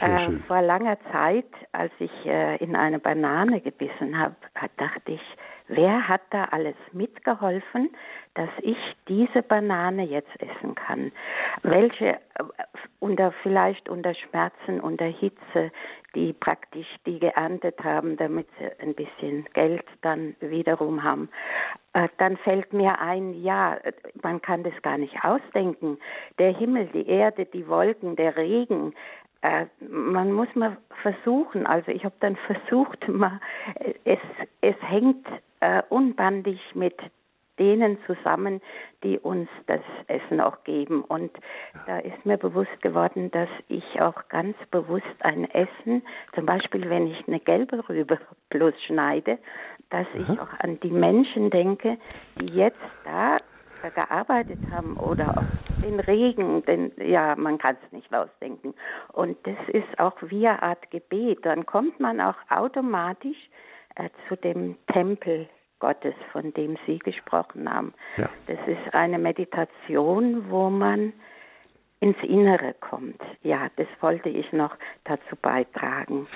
Äh, vor langer Zeit, als ich äh, in eine Banane gebissen habe, dachte ich, wer hat da alles mitgeholfen, dass ich diese Banane jetzt essen kann? Welche äh, unter vielleicht unter Schmerzen, unter Hitze, die praktisch die geerntet haben, damit sie ein bisschen Geld dann wiederum haben. Äh, dann fällt mir ein, ja, man kann das gar nicht ausdenken. Der Himmel, die Erde, die Wolken, der Regen, äh, man muss mal versuchen, also ich habe dann versucht, mal, es, es hängt äh, unbandig mit denen zusammen, die uns das Essen auch geben. Und da ist mir bewusst geworden, dass ich auch ganz bewusst ein Essen, zum Beispiel wenn ich eine gelbe Rübe (laughs) bloß schneide, dass ich auch an die Menschen denke, die jetzt da gearbeitet haben oder den Regen, denn ja, man kann es nicht ausdenken. Und das ist auch wie eine Art Gebet. Dann kommt man auch automatisch äh, zu dem Tempel Gottes, von dem Sie gesprochen haben. Ja. Das ist eine Meditation, wo man ins Innere kommt. Ja, das wollte ich noch dazu beitragen.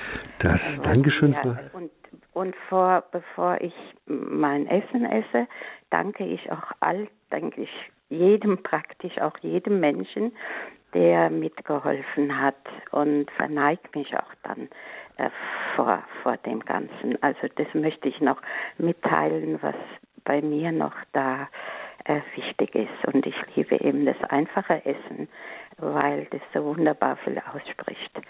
Das, also, Dankeschön. Ja, und, und vor, bevor ich mein Essen esse, danke ich auch all, denke ich, jedem praktisch, auch jedem Menschen, der mitgeholfen hat und verneigt mich auch dann äh, vor, vor dem Ganzen. Also das möchte ich noch mitteilen, was bei mir noch da äh, wichtig ist. Und ich liebe eben das einfache Essen, weil das so wunderbar viel ausspricht.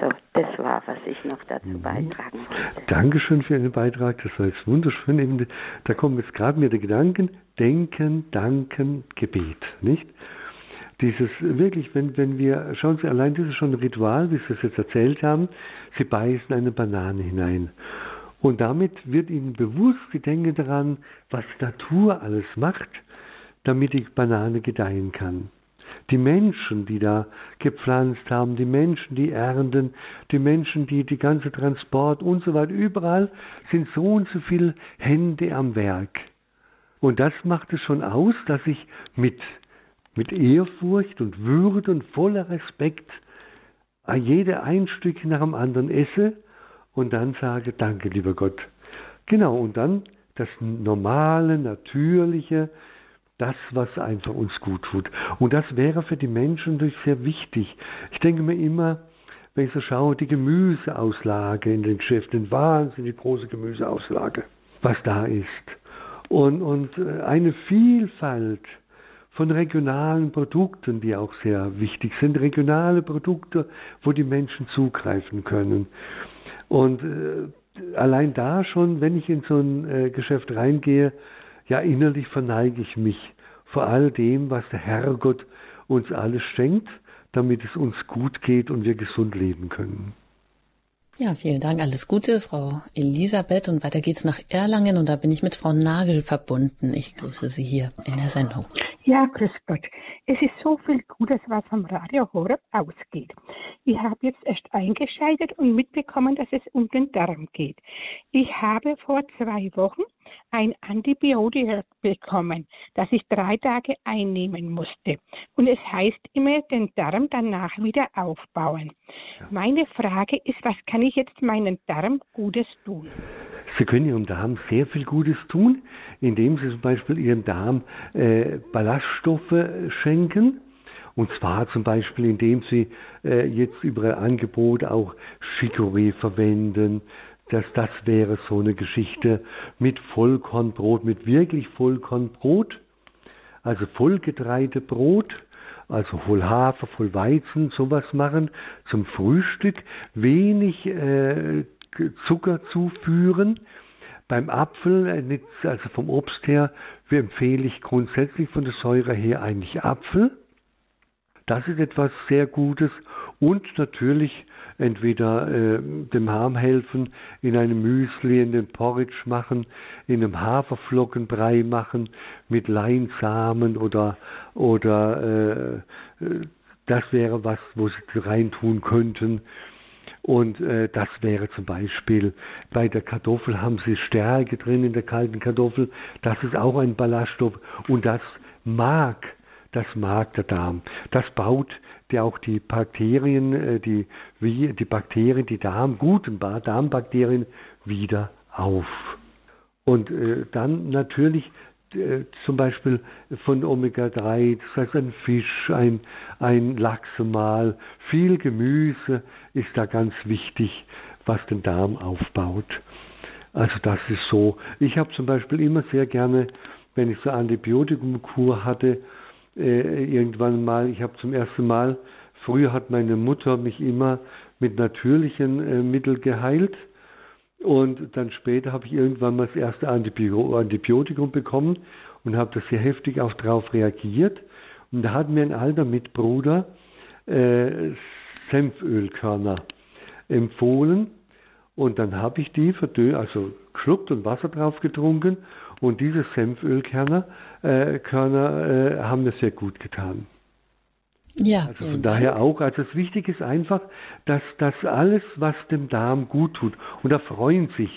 So, das war, was ich noch dazu mhm. beitragen wollte. Dankeschön für Ihren Beitrag. Das war jetzt wunderschön. Da kommen jetzt gerade mir die Gedanken. Denken, danken, Gebet, nicht? Dieses wirklich, wenn, wenn wir, schauen Sie, allein ist schon Ritual, wie Sie es jetzt erzählt haben, Sie beißen eine Banane hinein. Und damit wird Ihnen bewusst, Sie denken daran, was Natur alles macht, damit die Banane gedeihen kann. Die Menschen, die da gepflanzt haben, die Menschen, die ernten, die Menschen, die die ganze Transport und so weiter, überall sind so und so viele Hände am Werk. Und das macht es schon aus, dass ich mit mit Ehrfurcht und Würde und voller Respekt jede ein Stück nach dem anderen esse und dann sage, danke, lieber Gott. Genau, und dann das normale, natürliche, das, was einfach uns gut tut. Und das wäre für die Menschen natürlich sehr wichtig. Ich denke mir immer, wenn ich so schaue, die Gemüseauslage in den Geschäften, wahnsinnig große Gemüseauslage, was da ist. Und, und äh, eine Vielfalt von regionalen Produkten, die auch sehr wichtig sind, regionale Produkte, wo die Menschen zugreifen können. Und äh, allein da schon, wenn ich in so ein äh, Geschäft reingehe, ja innerlich verneige ich mich vor all dem, was der Herrgott uns alles schenkt, damit es uns gut geht und wir gesund leben können. Ja, vielen Dank. Alles Gute, Frau Elisabeth. Und weiter geht's nach Erlangen. Und da bin ich mit Frau Nagel verbunden. Ich grüße Sie hier in der Sendung. Ja, grüß Gott. Es ist so viel Gutes, was vom Radio Horeb ausgeht. Ich habe jetzt erst eingeschaltet und mitbekommen, dass es um den Darm geht. Ich habe vor zwei Wochen ein Antibiotika bekommen, das ich drei Tage einnehmen musste. Und es heißt immer, den Darm danach wieder aufbauen. Meine Frage ist, was kann ich jetzt meinen Darm Gutes tun? Sie können Ihrem Darm sehr viel Gutes tun, indem Sie zum Beispiel Ihrem Darm äh, Ballaststoffe schenken. Und zwar zum Beispiel, indem Sie äh, jetzt über Ihr Angebot auch Chicorée verwenden. Das, das wäre so eine Geschichte mit Vollkornbrot, mit wirklich Vollkornbrot, also Vollgetreidebrot, also voll Hafer, voll Weizen, sowas machen zum Frühstück, wenig äh, Zucker zuführen. Beim Apfel, äh, also vom Obst her, empfehle ich grundsätzlich von der Säure her eigentlich Apfel. Das ist etwas sehr Gutes und natürlich entweder äh, dem Harm helfen, in einem Müsli, in den Porridge machen, in einem Haferflockenbrei machen, mit Leinsamen oder, oder äh, äh das wäre was, wo Sie reintun könnten. Und äh, das wäre zum Beispiel bei der Kartoffel haben sie Stärke drin in der kalten Kartoffel. Das ist auch ein Ballaststoff und das mag, das mag der Darm. Das baut der auch die Bakterien, äh, die, wie, die Bakterien, die Darm, guten Darmbakterien wieder auf. Und äh, dann natürlich äh, zum Beispiel von Omega-3, das heißt ein Fisch, ein, ein Lachsemahl, viel Gemüse ist da ganz wichtig, was den Darm aufbaut. Also das ist so. Ich habe zum Beispiel immer sehr gerne, wenn ich so Antibiotikumkur hatte, äh, irgendwann mal, ich habe zum ersten Mal, früher hat meine Mutter mich immer mit natürlichen äh, Mitteln geheilt und dann später habe ich irgendwann mal das erste Antibiotikum bekommen und habe da sehr heftig auch darauf reagiert. Und da hat mir ein alter Mitbruder äh, Senfölkörner empfohlen. Und dann habe ich die verdö also geschluckt und Wasser drauf getrunken. Und diese Senfölkörner äh, Körner, äh, haben mir sehr gut getan. Ja, also von daher Dank. auch. Also das Wichtige ist einfach, dass das alles, was dem Darm gut tut, und da freuen sich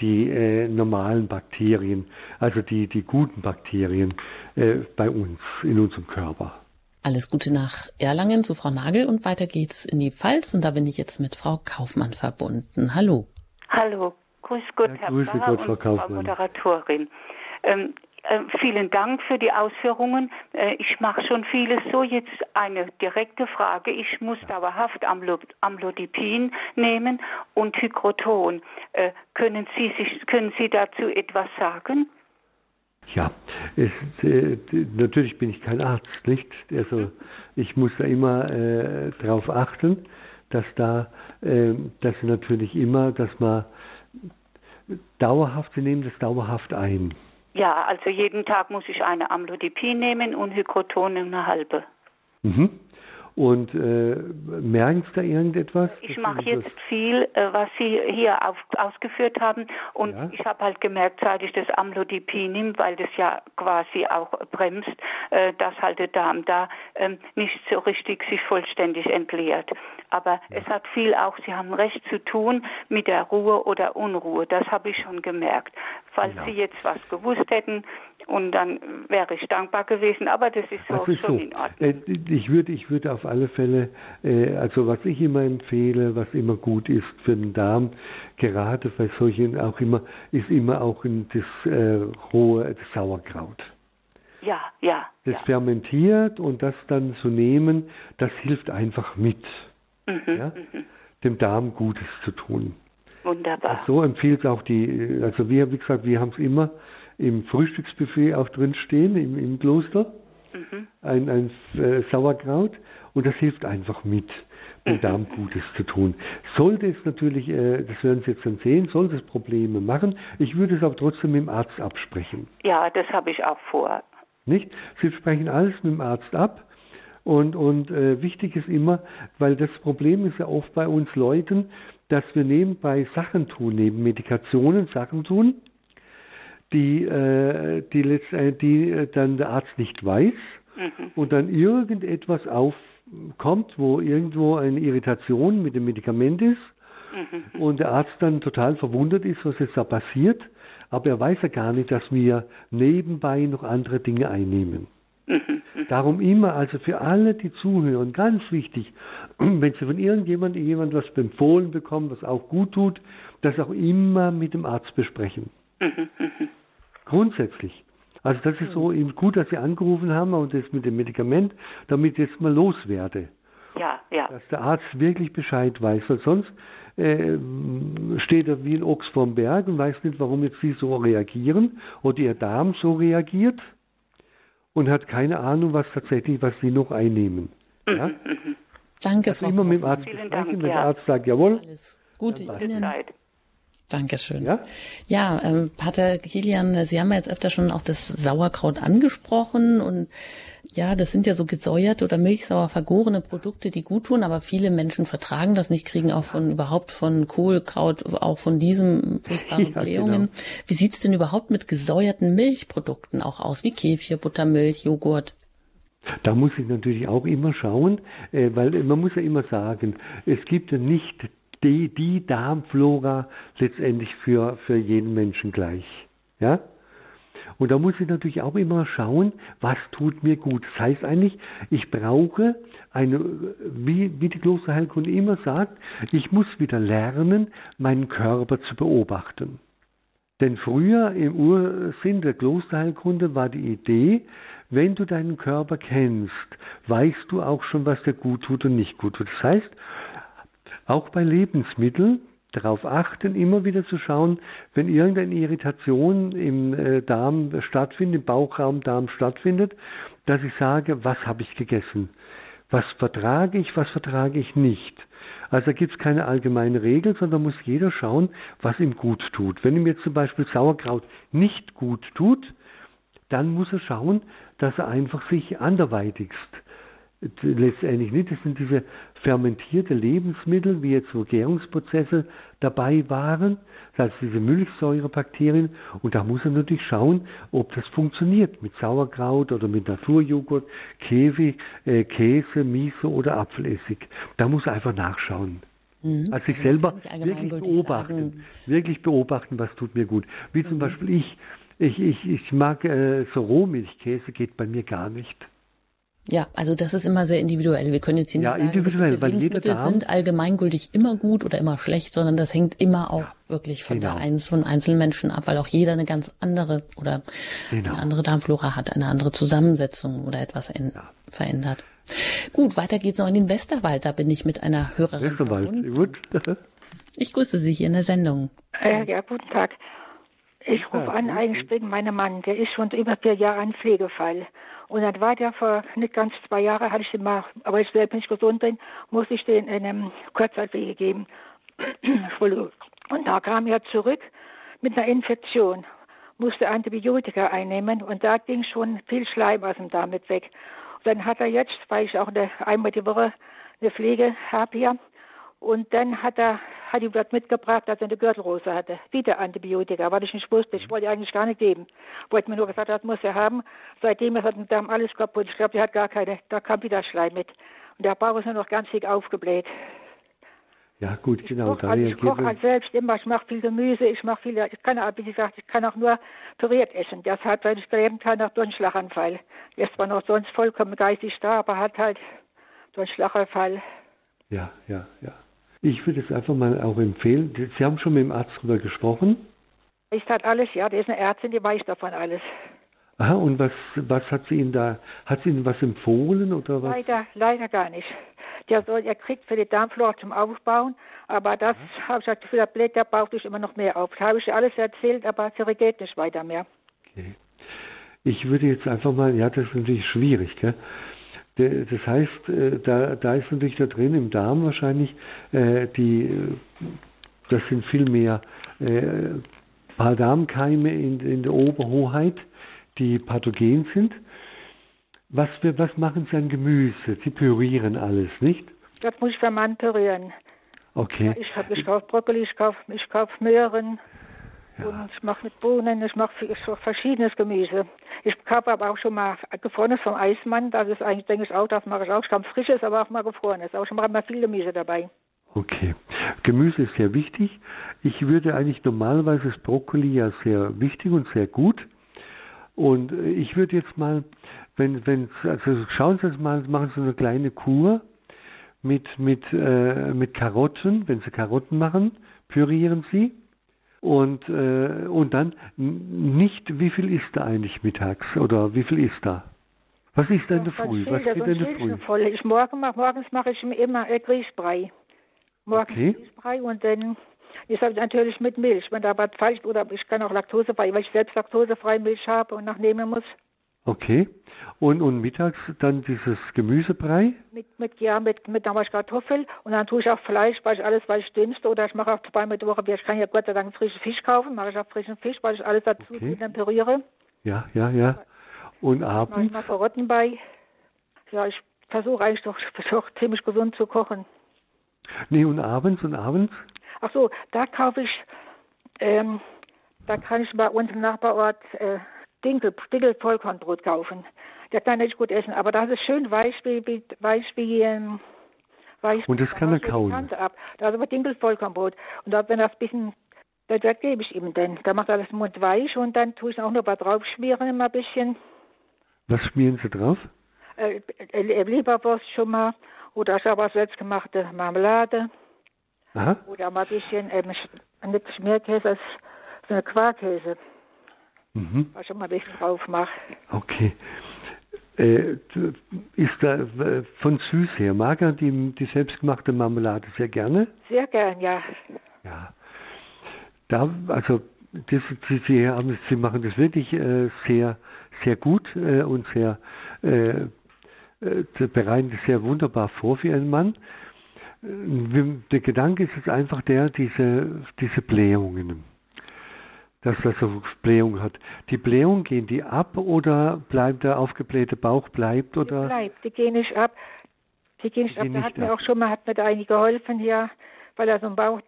die äh, normalen Bakterien, also die, die guten Bakterien äh, bei uns, in unserem Körper. Alles Gute nach Erlangen zu Frau Nagel und weiter geht's in die Pfalz und da bin ich jetzt mit Frau Kaufmann verbunden. Hallo. Hallo. Grüß Gott, ja, Herr Grüße Gott, Frau, Kaufmann. Frau Moderatorin. Ähm, äh, vielen Dank für die Ausführungen. Äh, ich mache schon vieles so. Jetzt eine direkte Frage. Ich muss dauerhaft Amlodipin nehmen und Hydroton. Äh, können, Sie sich, können Sie dazu etwas sagen? Ja, es, äh, natürlich bin ich kein Arzt, nicht? Also mhm. ich muss da immer äh, darauf achten, dass da, äh, dass natürlich immer, dass man dauerhaft, Sie nehmen das dauerhaft ein. Ja, also jeden Tag muss ich eine Amlodipin nehmen und Hygroton eine halbe. Mhm. Und äh, merken Sie da irgendetwas? Ich mache jetzt viel, äh, was Sie hier auf, ausgeführt haben. Und ja. ich habe halt gemerkt, seit ich das Amlodipin nehme, weil das ja quasi auch bremst, äh, dass halt der Darm da ähm, nicht so richtig sich vollständig entleert. Aber ja. es hat viel auch, Sie haben recht, zu tun mit der Ruhe oder Unruhe. Das habe ich schon gemerkt. Falls ja. Sie jetzt was gewusst hätten, und dann wäre ich dankbar gewesen. Aber das ist, so, ist schon so. in Ordnung. Äh, ich würde, ich würde auf alle Fälle, äh, also was ich immer empfehle, was immer gut ist für den Darm, gerade bei solchen auch immer, ist immer auch das äh, rohe das Sauerkraut. Ja, ja. Das ja. fermentiert und das dann zu nehmen, das hilft einfach mit, mhm, ja? mhm. dem Darm Gutes zu tun. Wunderbar. So empfiehlt auch die, also wir, wie gesagt, wir haben es immer im Frühstücksbuffet auch drin stehen, im, im Kloster. mhm. ein, ein äh, Sauerkraut und das hilft einfach mit, dem mhm. Darm Gutes zu tun. Sollte es natürlich, äh, das werden Sie jetzt dann sehen, sollte es Probleme machen, ich würde es aber trotzdem mit dem Arzt absprechen. Ja, das habe ich auch vor. Nicht? Sie sprechen alles mit dem Arzt ab. Und, und äh, wichtig ist immer, weil das Problem ist ja oft bei uns Leuten, dass wir nebenbei Sachen tun, neben Medikationen Sachen tun, die, äh, die, letztendlich, die äh, dann der Arzt nicht weiß mhm. und dann irgendetwas aufkommt, wo irgendwo eine Irritation mit dem Medikament ist mhm. und der Arzt dann total verwundert ist, was jetzt da passiert, aber er weiß ja gar nicht, dass wir nebenbei noch andere Dinge einnehmen. Mhm. Darum immer, also für alle, die zuhören, ganz wichtig, (clears throat) wenn Sie von irgendjemandem jemand was empfohlen bekommen, was auch gut tut, das auch immer mit dem Arzt besprechen. Grundsätzlich. Also das ist so eben gut, dass Sie angerufen haben und das mit dem Medikament, damit ich jetzt mal loswerde. Ja, ja. Dass der Arzt wirklich Bescheid weiß, weil sonst äh, steht er wie ein Ochs vorm Berg und weiß nicht, warum jetzt Sie so reagieren oder Ihr Darm so reagiert und hat keine Ahnung, was tatsächlich, was Sie noch einnehmen. Mhm, ja? Mhm. Danke, also Frau immer mit dem Arzt Vielen Dank, wenn ja. der Arzt sagt, jawohl. Alles Gute Ihnen. Dankeschön. Ja, ja ähm, Pater Kilian, Sie haben ja jetzt öfter schon auch das Sauerkraut angesprochen und ja, das sind ja so gesäuerte oder milchsauer vergorene Produkte, die gut tun, aber viele Menschen vertragen das nicht, kriegen auch von überhaupt von Kohlkraut, auch von diesem furchtbaren (laughs) ja, Blähungen. Genau. Wie sieht's denn überhaupt mit gesäuerten Milchprodukten auch aus, wie Kefir, Buttermilch, Joghurt? Da muss ich natürlich auch immer schauen, äh, weil man muss ja immer sagen, es gibt ja nicht die, die Darmflora letztendlich für, für jeden Menschen gleich. Ja? Und da muss ich natürlich auch immer schauen, was tut mir gut. Das heißt eigentlich, ich brauche eine, wie, wie die Klosterheilkunde immer sagt, ich muss wieder lernen, meinen Körper zu beobachten. Denn früher im Ursinn der Klosterheilkunde war die Idee, wenn du deinen Körper kennst, weißt du auch schon, was dir gut tut und nicht gut tut. Das heißt, auch bei Lebensmitteln darauf achten, immer wieder zu schauen, wenn irgendeine Irritation im äh, Darm stattfindet, im Bauchraum, Darm stattfindet, dass ich sage, was habe ich gegessen? Was vertrage ich, was vertrage ich nicht? Also da gibt es keine allgemeine Regel, sondern muss jeder schauen, was ihm gut tut. Wenn ihm jetzt zum Beispiel Sauerkraut nicht gut tut, dann muss er schauen, dass er einfach sich anderweitigst letztendlich nicht. Das sind diese fermentierte Lebensmittel, wie jetzt so Gärungsprozesse dabei waren, das heißt diese Milchsäurebakterien. Und da muss er natürlich schauen, ob das funktioniert mit Sauerkraut oder mit Naturjoghurt, Käse, äh, Käse, Miso oder Apfelessig. Da muss er einfach nachschauen. Mhm. Also sich selber wirklich beobachten, sagen. wirklich beobachten, was tut mir gut. Wie zum mhm. Beispiel ich, ich, ich, ich mag äh, so Rohmilchkäse, geht bei mir gar nicht. Ja, also das ist immer sehr individuell. Wir können jetzt hier nicht ja, sagen, individuell, Lebensmittel sind allgemeingültig immer gut oder immer schlecht, sondern das hängt immer auch ja, wirklich von genau. der Eins von Einzelmenschen ab, weil auch jeder eine ganz andere oder genau. eine andere Darmflora hat, eine andere Zusammensetzung oder etwas in, ja. verändert. Gut, weiter geht's noch in den Westerwald. Da bin ich mit einer Hörerin Westerwald, verbunden. gut. ich grüße Sie hier in der Sendung. Äh, ja, guten Tag. Ich rufe an eigentlich wegen meinem Mann. Der ist schon über vier Jahre ein Pflegefall. Und dann war der vor nicht ganz zwei Jahren, hatte ich den mal, aber ich selbst nicht gesund bin, musste ich den in einem Kurzzeitwege geben. (clears throat) Und da kam er zurück mit einer Infektion, musste Antibiotika einnehmen und da ging schon viel Schleim aus dem Darm mit weg. Und dann hat er jetzt, weil ich auch eine, einmal die Woche eine Pflege habe hier, und dann hat er hat ihm dort mitgebracht, dass er eine Gürtelrose hatte. Wieder Antibiotika, weil ich nicht wusste. Ich wollte eigentlich gar nicht geben. Wollte mir nur gesagt, das muss er haben. Seitdem ist er mit Darm alles kaputt. Ich glaube, der hat gar keine, da kam wieder Schleim mit. Und der Bauch ist nur noch ganz dick aufgebläht. Ja, gut, genau. Ich koche also, koch halt selbst immer. Ich mache viel Gemüse. Ich mache viel, ich kann, wie gesagt, ich kann auch nur püriert essen. Das hat, weil ich gelernt habe, nach Durchschlaganfall. Er ist zwar noch sonst vollkommen geistig da, aber hat halt Durchschlaganfall. Ja, ja, ja. Ich würde es einfach mal auch empfehlen. Sie haben schon mit dem Arzt darüber gesprochen? Ich hat alles, ja. Der ist eine Ärztin, die weiß davon alles. Aha, und was, was hat sie Ihnen da, hat sie Ihnen was empfohlen oder was? Leider, leider gar nicht. Der soll, er kriegt für die Darmflora zum Aufbauen, aber das mhm. habe ich das Gefühl, der bläht der Bauch sich immer noch mehr auf. Das habe ich alles erzählt, aber sie regiert nicht weiter mehr. Okay. Ich würde jetzt einfach mal, ja, das ist natürlich schwierig, gell? Das heißt, äh, da, da ist natürlich da drin im Darm wahrscheinlich äh, die, das sind viel mehr äh, Darmkeime in, in der Oberhoheit, die pathogen sind. Was, wir, was machen Sie an Gemüse? Sie pürieren alles, nicht? Das muss ich für Mann pürieren. Okay. Ich, ich kaufe Brokkoli, ich kaufe ich kauf Möhren ja. und ich mache mit Bohnen, ich mache verschiedenes Gemüse. Ich habe aber auch schon mal gefrorenes vom Eismann, das ist eigentlich, denke ich, auch, das mache ich auch. Ich habe frisches, aber auch mal gefrorenes. Auch schon mal, mal viel Gemüse dabei. Okay. Gemüse ist sehr wichtig. Ich würde eigentlich normalerweise das Brokkoli ja sehr wichtig und sehr gut. Und ich würde jetzt mal, wenn, wenn, also schauen Sie jetzt mal, machen Sie eine kleine Kur mit, mit, äh, mit Karotten. Wenn Sie Karotten machen, pürieren Sie. Und, äh, und dann nicht, wie viel ist da eigentlich mittags oder wie viel ist da? Was ist denn der Früh? Was geht denn Früh? Voll. Ich morgen mach, morgens mache ich immer äh, Grießbrei. Morgens okay. Grießbrei und dann ist halt natürlich mit Milch. Wenn da was falsch oder ich kann auch laktosefrei, weil ich selbst laktosefrei Milch habe und nachnehmen muss. Okay. Und, und mittags dann dieses Gemüsebrei? Mit, mit, ja, mit, mit damals Kartoffel. Und dann tue ich auch Fleisch, weil ich alles, weil ich dünste. Oder ich mache auch zweimal die Woche, ich kann ja Gott sei Dank frischen Fisch kaufen, mache ich auch frischen Fisch, weil ich alles dazu okay. temperiere. Ja, ja, ja. Und abends? Mache ich mal Karotten bei. Ja, ich versuche eigentlich doch, (laughs) doch ziemlich gesund zu kochen. Nee, und abends und abends? Ach so, da kaufe ich, ähm, da kann ich bei uns im Nachbarort äh, Dinkel, Dinkel Vollkornbrot kaufen. Der kann nicht gut essen, aber das ist schön weich wie, weich wie ähm, weich. Und das kann er kauen. Ab. Da ist aber Dinkel Vollkornbrot. Und da, wenn das ein bisschen, da, da gebe ich ihm dann. Da macht er das Mund weich und dann tue ich auch noch mal drauf schmieren immer ein bisschen. Was schmieren Sie drauf? Äh, äh, Leberwurst schon mal oder ich habe auch selbstgemachte Marmelade. Aha. Oder mal ein bisschen ähm, nicht Schmierkäse, so eine Quarkkäse. Mhm. Ich mal ein bisschen drauf mache. Okay. Äh, ist da von süß her, mag er die, die selbstgemachte Marmelade sehr gerne? Sehr gern, ja. Ja. Da, also das, Sie, Sie, haben, Sie machen das wirklich äh, sehr, sehr gut äh, und sehr äh, bereiten das sehr wunderbar vor für einen Mann. Der Gedanke ist jetzt einfach der, diese, diese Blähungen dass er so Blähung hat. Die Blähung, gehen die ab oder bleibt der aufgeblähte Bauch bleibt oder? Die bleibt, die gehen nicht ab. Die gehen nicht die ab. Da hat mir auch schon mal, hat mir da eine geholfen hier, weil er so einen Bauch,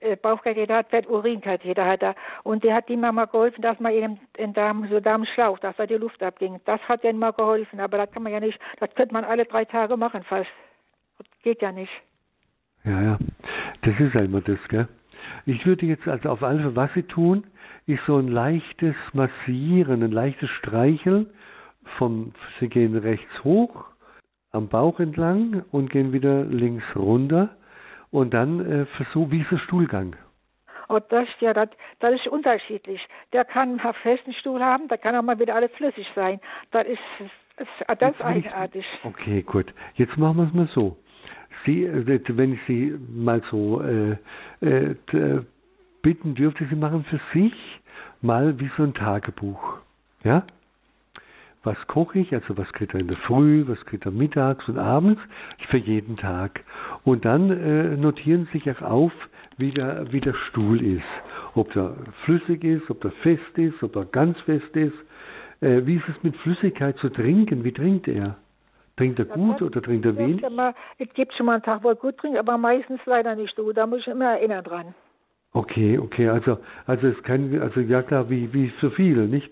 äh, Bauchkatheter hat, wird Urinkatheter hat er. Und der hat ihm mal geholfen, dass man ihm den Darm, so Darmschlauch, dass da die Luft abging. Das hat denen mal geholfen, aber das kann man ja nicht, das könnte man alle drei Tage machen fast. Das geht ja nicht. Ja, ja. Das ist einmal das, gell? Ich würde jetzt also auf alle Fälle, was Sie tun, ist so ein leichtes Massieren, ein leichtes Streicheln. Vom, Sie gehen rechts hoch, am Bauch entlang und gehen wieder links runter. Und dann äh, versuch, wie ist der Stuhlgang? Oh, das, ja, das, das ist unterschiedlich. Der kann einen festen Stuhl haben, da kann auch mal wieder alles flüssig sein. Das ist, das, das ist eigenartig. Okay, gut. Jetzt machen wir es mal so. Sie, äh, wenn ich Sie mal so äh, äh, bitten dürfte, Sie machen für sich mal wie so ein Tagebuch. Ja? Was koche ich? Also was kriegt er in der Früh, was kriegt er mittags und abends? Für jeden Tag. Und dann äh, notieren Sie sich auch auf, wie der, wie der Stuhl ist. Ob der flüssig ist, ob der fest ist, ob er ganz fest ist. Äh, wie ist es mit Flüssigkeit zu trinken? Wie trinkt er? Trinkt er gut oder trinkt er wenig? Es gibt schon mal einen Tag, wo er gut trinkt, aber meistens leider nicht so. Da muss ich immer erinnern dran. Okay, okay, also also es kann also ja klar, wie wie so viele, nicht?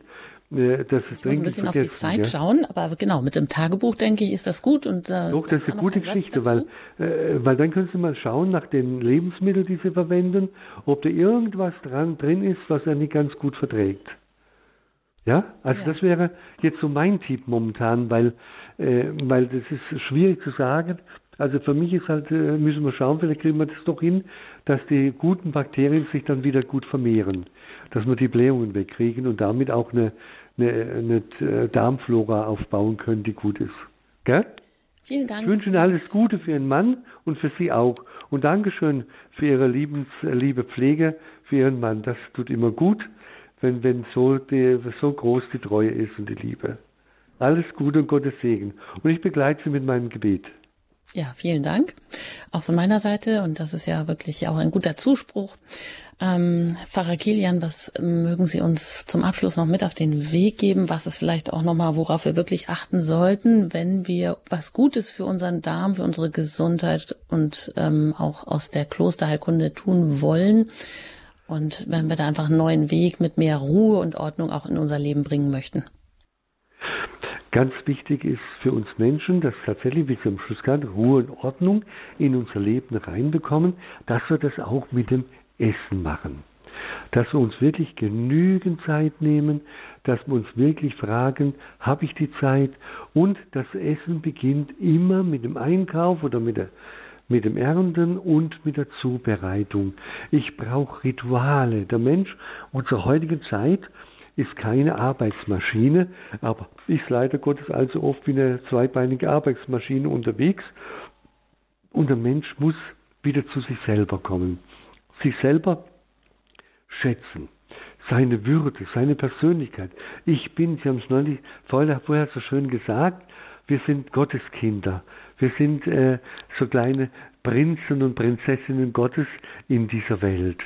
Äh, das ich muss ein bisschen auf die Zeit ja? schauen, aber genau, mit dem Tagebuch denke ich, ist das gut und äh, Doch, das ist eine gute Geschichte, weil äh, weil dann können Sie mal schauen nach den Lebensmitteln, die Sie verwenden, ob da irgendwas dran drin ist, was er nicht ganz gut verträgt. Ja, also ja. das wäre jetzt so mein Tipp momentan, weil äh, weil das ist schwierig zu sagen, also für mich ist halt, äh, müssen wir schauen, vielleicht kriegen wir das doch hin, dass die guten Bakterien sich dann wieder gut vermehren, dass wir die Blähungen wegkriegen und damit auch eine, eine, eine Darmflora aufbauen können, die gut ist. Gell? Vielen Dank. Ich wünsche Ihnen alles Gute für Ihren Mann und für Sie auch. Und Dankeschön für Ihre liebens, liebe Pflege für Ihren Mann. Das tut immer gut, wenn, wenn so, die, so groß die Treue ist und die Liebe. Alles Gute und Gottes Segen. Und ich begleite Sie mit meinem Gebet. Ja, vielen Dank. Auch von meiner Seite, und das ist ja wirklich auch ein guter Zuspruch. Ähm, Pfarrer Kilian, was mögen Sie uns zum Abschluss noch mit auf den Weg geben? Was ist vielleicht auch nochmal, worauf wir wirklich achten sollten, wenn wir was Gutes für unseren Darm, für unsere Gesundheit und ähm, auch aus der Klosterheilkunde tun wollen? Und wenn wir da einfach einen neuen Weg mit mehr Ruhe und Ordnung auch in unser Leben bringen möchten. Ganz wichtig ist für uns Menschen, dass tatsächlich, wie am Schluss gesagt Ruhe und Ordnung in unser Leben reinbekommen, dass wir das auch mit dem Essen machen. Dass wir uns wirklich genügend Zeit nehmen, dass wir uns wirklich fragen, habe ich die Zeit? Und das Essen beginnt immer mit dem Einkauf oder mit der mit dem Ernten und mit der Zubereitung. Ich brauche Rituale. Der Mensch unserer heutigen Zeit ist keine Arbeitsmaschine, aber ist leider Gottes also oft wie eine zweibeinige Arbeitsmaschine unterwegs. Und der Mensch muss wieder zu sich selber kommen, sich selber schätzen, seine Würde, seine Persönlichkeit. Ich bin, Sie haben es neulich vorher, vorher so schön gesagt, wir sind Gotteskinder. Wir sind äh, so kleine Prinzen und Prinzessinnen Gottes in dieser Welt.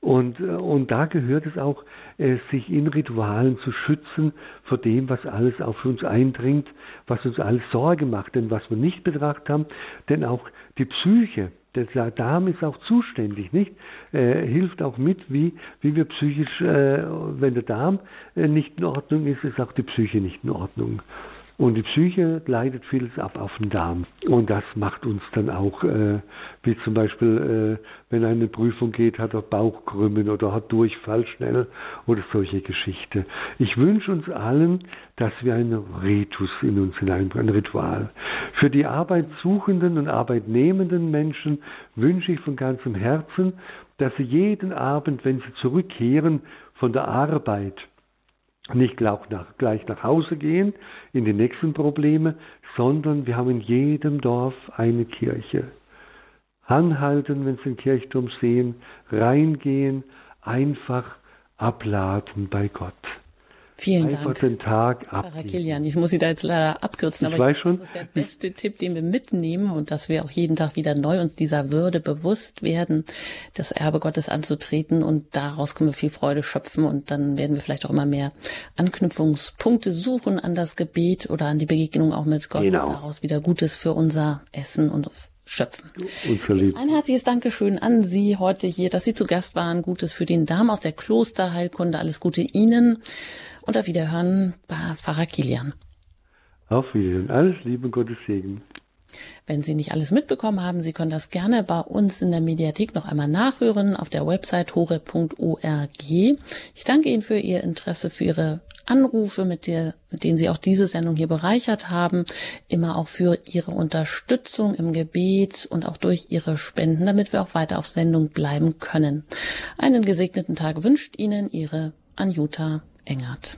Und, äh, und da gehört es auch, äh, sich in Ritualen zu schützen vor dem, was alles auf uns eindringt, was uns alles Sorge macht. Denn was wir nicht betrachtet haben, denn auch die Psyche, der Darm ist auch zuständig, nicht? Äh, hilft auch mit, wie, wie wir psychisch, äh, wenn der Darm äh, nicht in Ordnung ist, ist auch die Psyche nicht in Ordnung. Und die Psyche leidet vieles ab auf den Darm. Und das macht uns dann auch, äh, wie zum Beispiel, äh, wenn eine Prüfung geht, hat er Bauchkrümmen oder hat Durchfall schnell oder solche Geschichte. Ich wünsche uns allen, dass wir einen Ritus in uns hineinbringen, ein Ritual. Für die arbeitssuchenden und arbeitnehmenden Menschen wünsche ich von ganzem Herzen, dass sie jeden Abend, wenn sie zurückkehren von der Arbeit, nicht gleich nach, gleich nach Hause gehen in die nächsten Probleme, sondern wir haben in jedem Dorf eine Kirche. Anhalten, wenn Sie den Kirchturm sehen, reingehen, einfach abladen bei Gott. Vielen Dank. den Tag Pfarrer Kilian, ich muss Sie da jetzt leider abkürzen, ich aber weiß ich schon. das ist der beste Tipp, den wir mitnehmen und dass wir auch jeden Tag wieder neu uns dieser Würde bewusst werden, das Erbe Gottes anzutreten und daraus können wir viel Freude schöpfen und dann werden wir vielleicht auch immer mehr Anknüpfungspunkte suchen an das Gebet oder an die Begegnung auch mit Gott Genau. und daraus wieder Gutes für unser Essen und schöpfen. Ein herzliches Dankeschön an Sie heute hier, dass Sie zu Gast waren. Gutes für den Darm aus der Klosterheilkunde. Alles Gute Ihnen. Und auf Wiederhören bei Pfarrer Kilian. Auf Wiedersehen. Alles Liebe Gottes Segen. Wenn Sie nicht alles mitbekommen haben, Sie können das gerne bei uns in der Mediathek noch einmal nachhören auf der Website hore.org. Ich danke Ihnen für Ihr Interesse, für Ihre Anrufe, mit, der, mit denen Sie auch diese Sendung hier bereichert haben, immer auch für Ihre Unterstützung im Gebet und auch durch Ihre Spenden, damit wir auch weiter auf Sendung bleiben können. Einen gesegneten Tag wünscht Ihnen Ihre Anjuta Engert.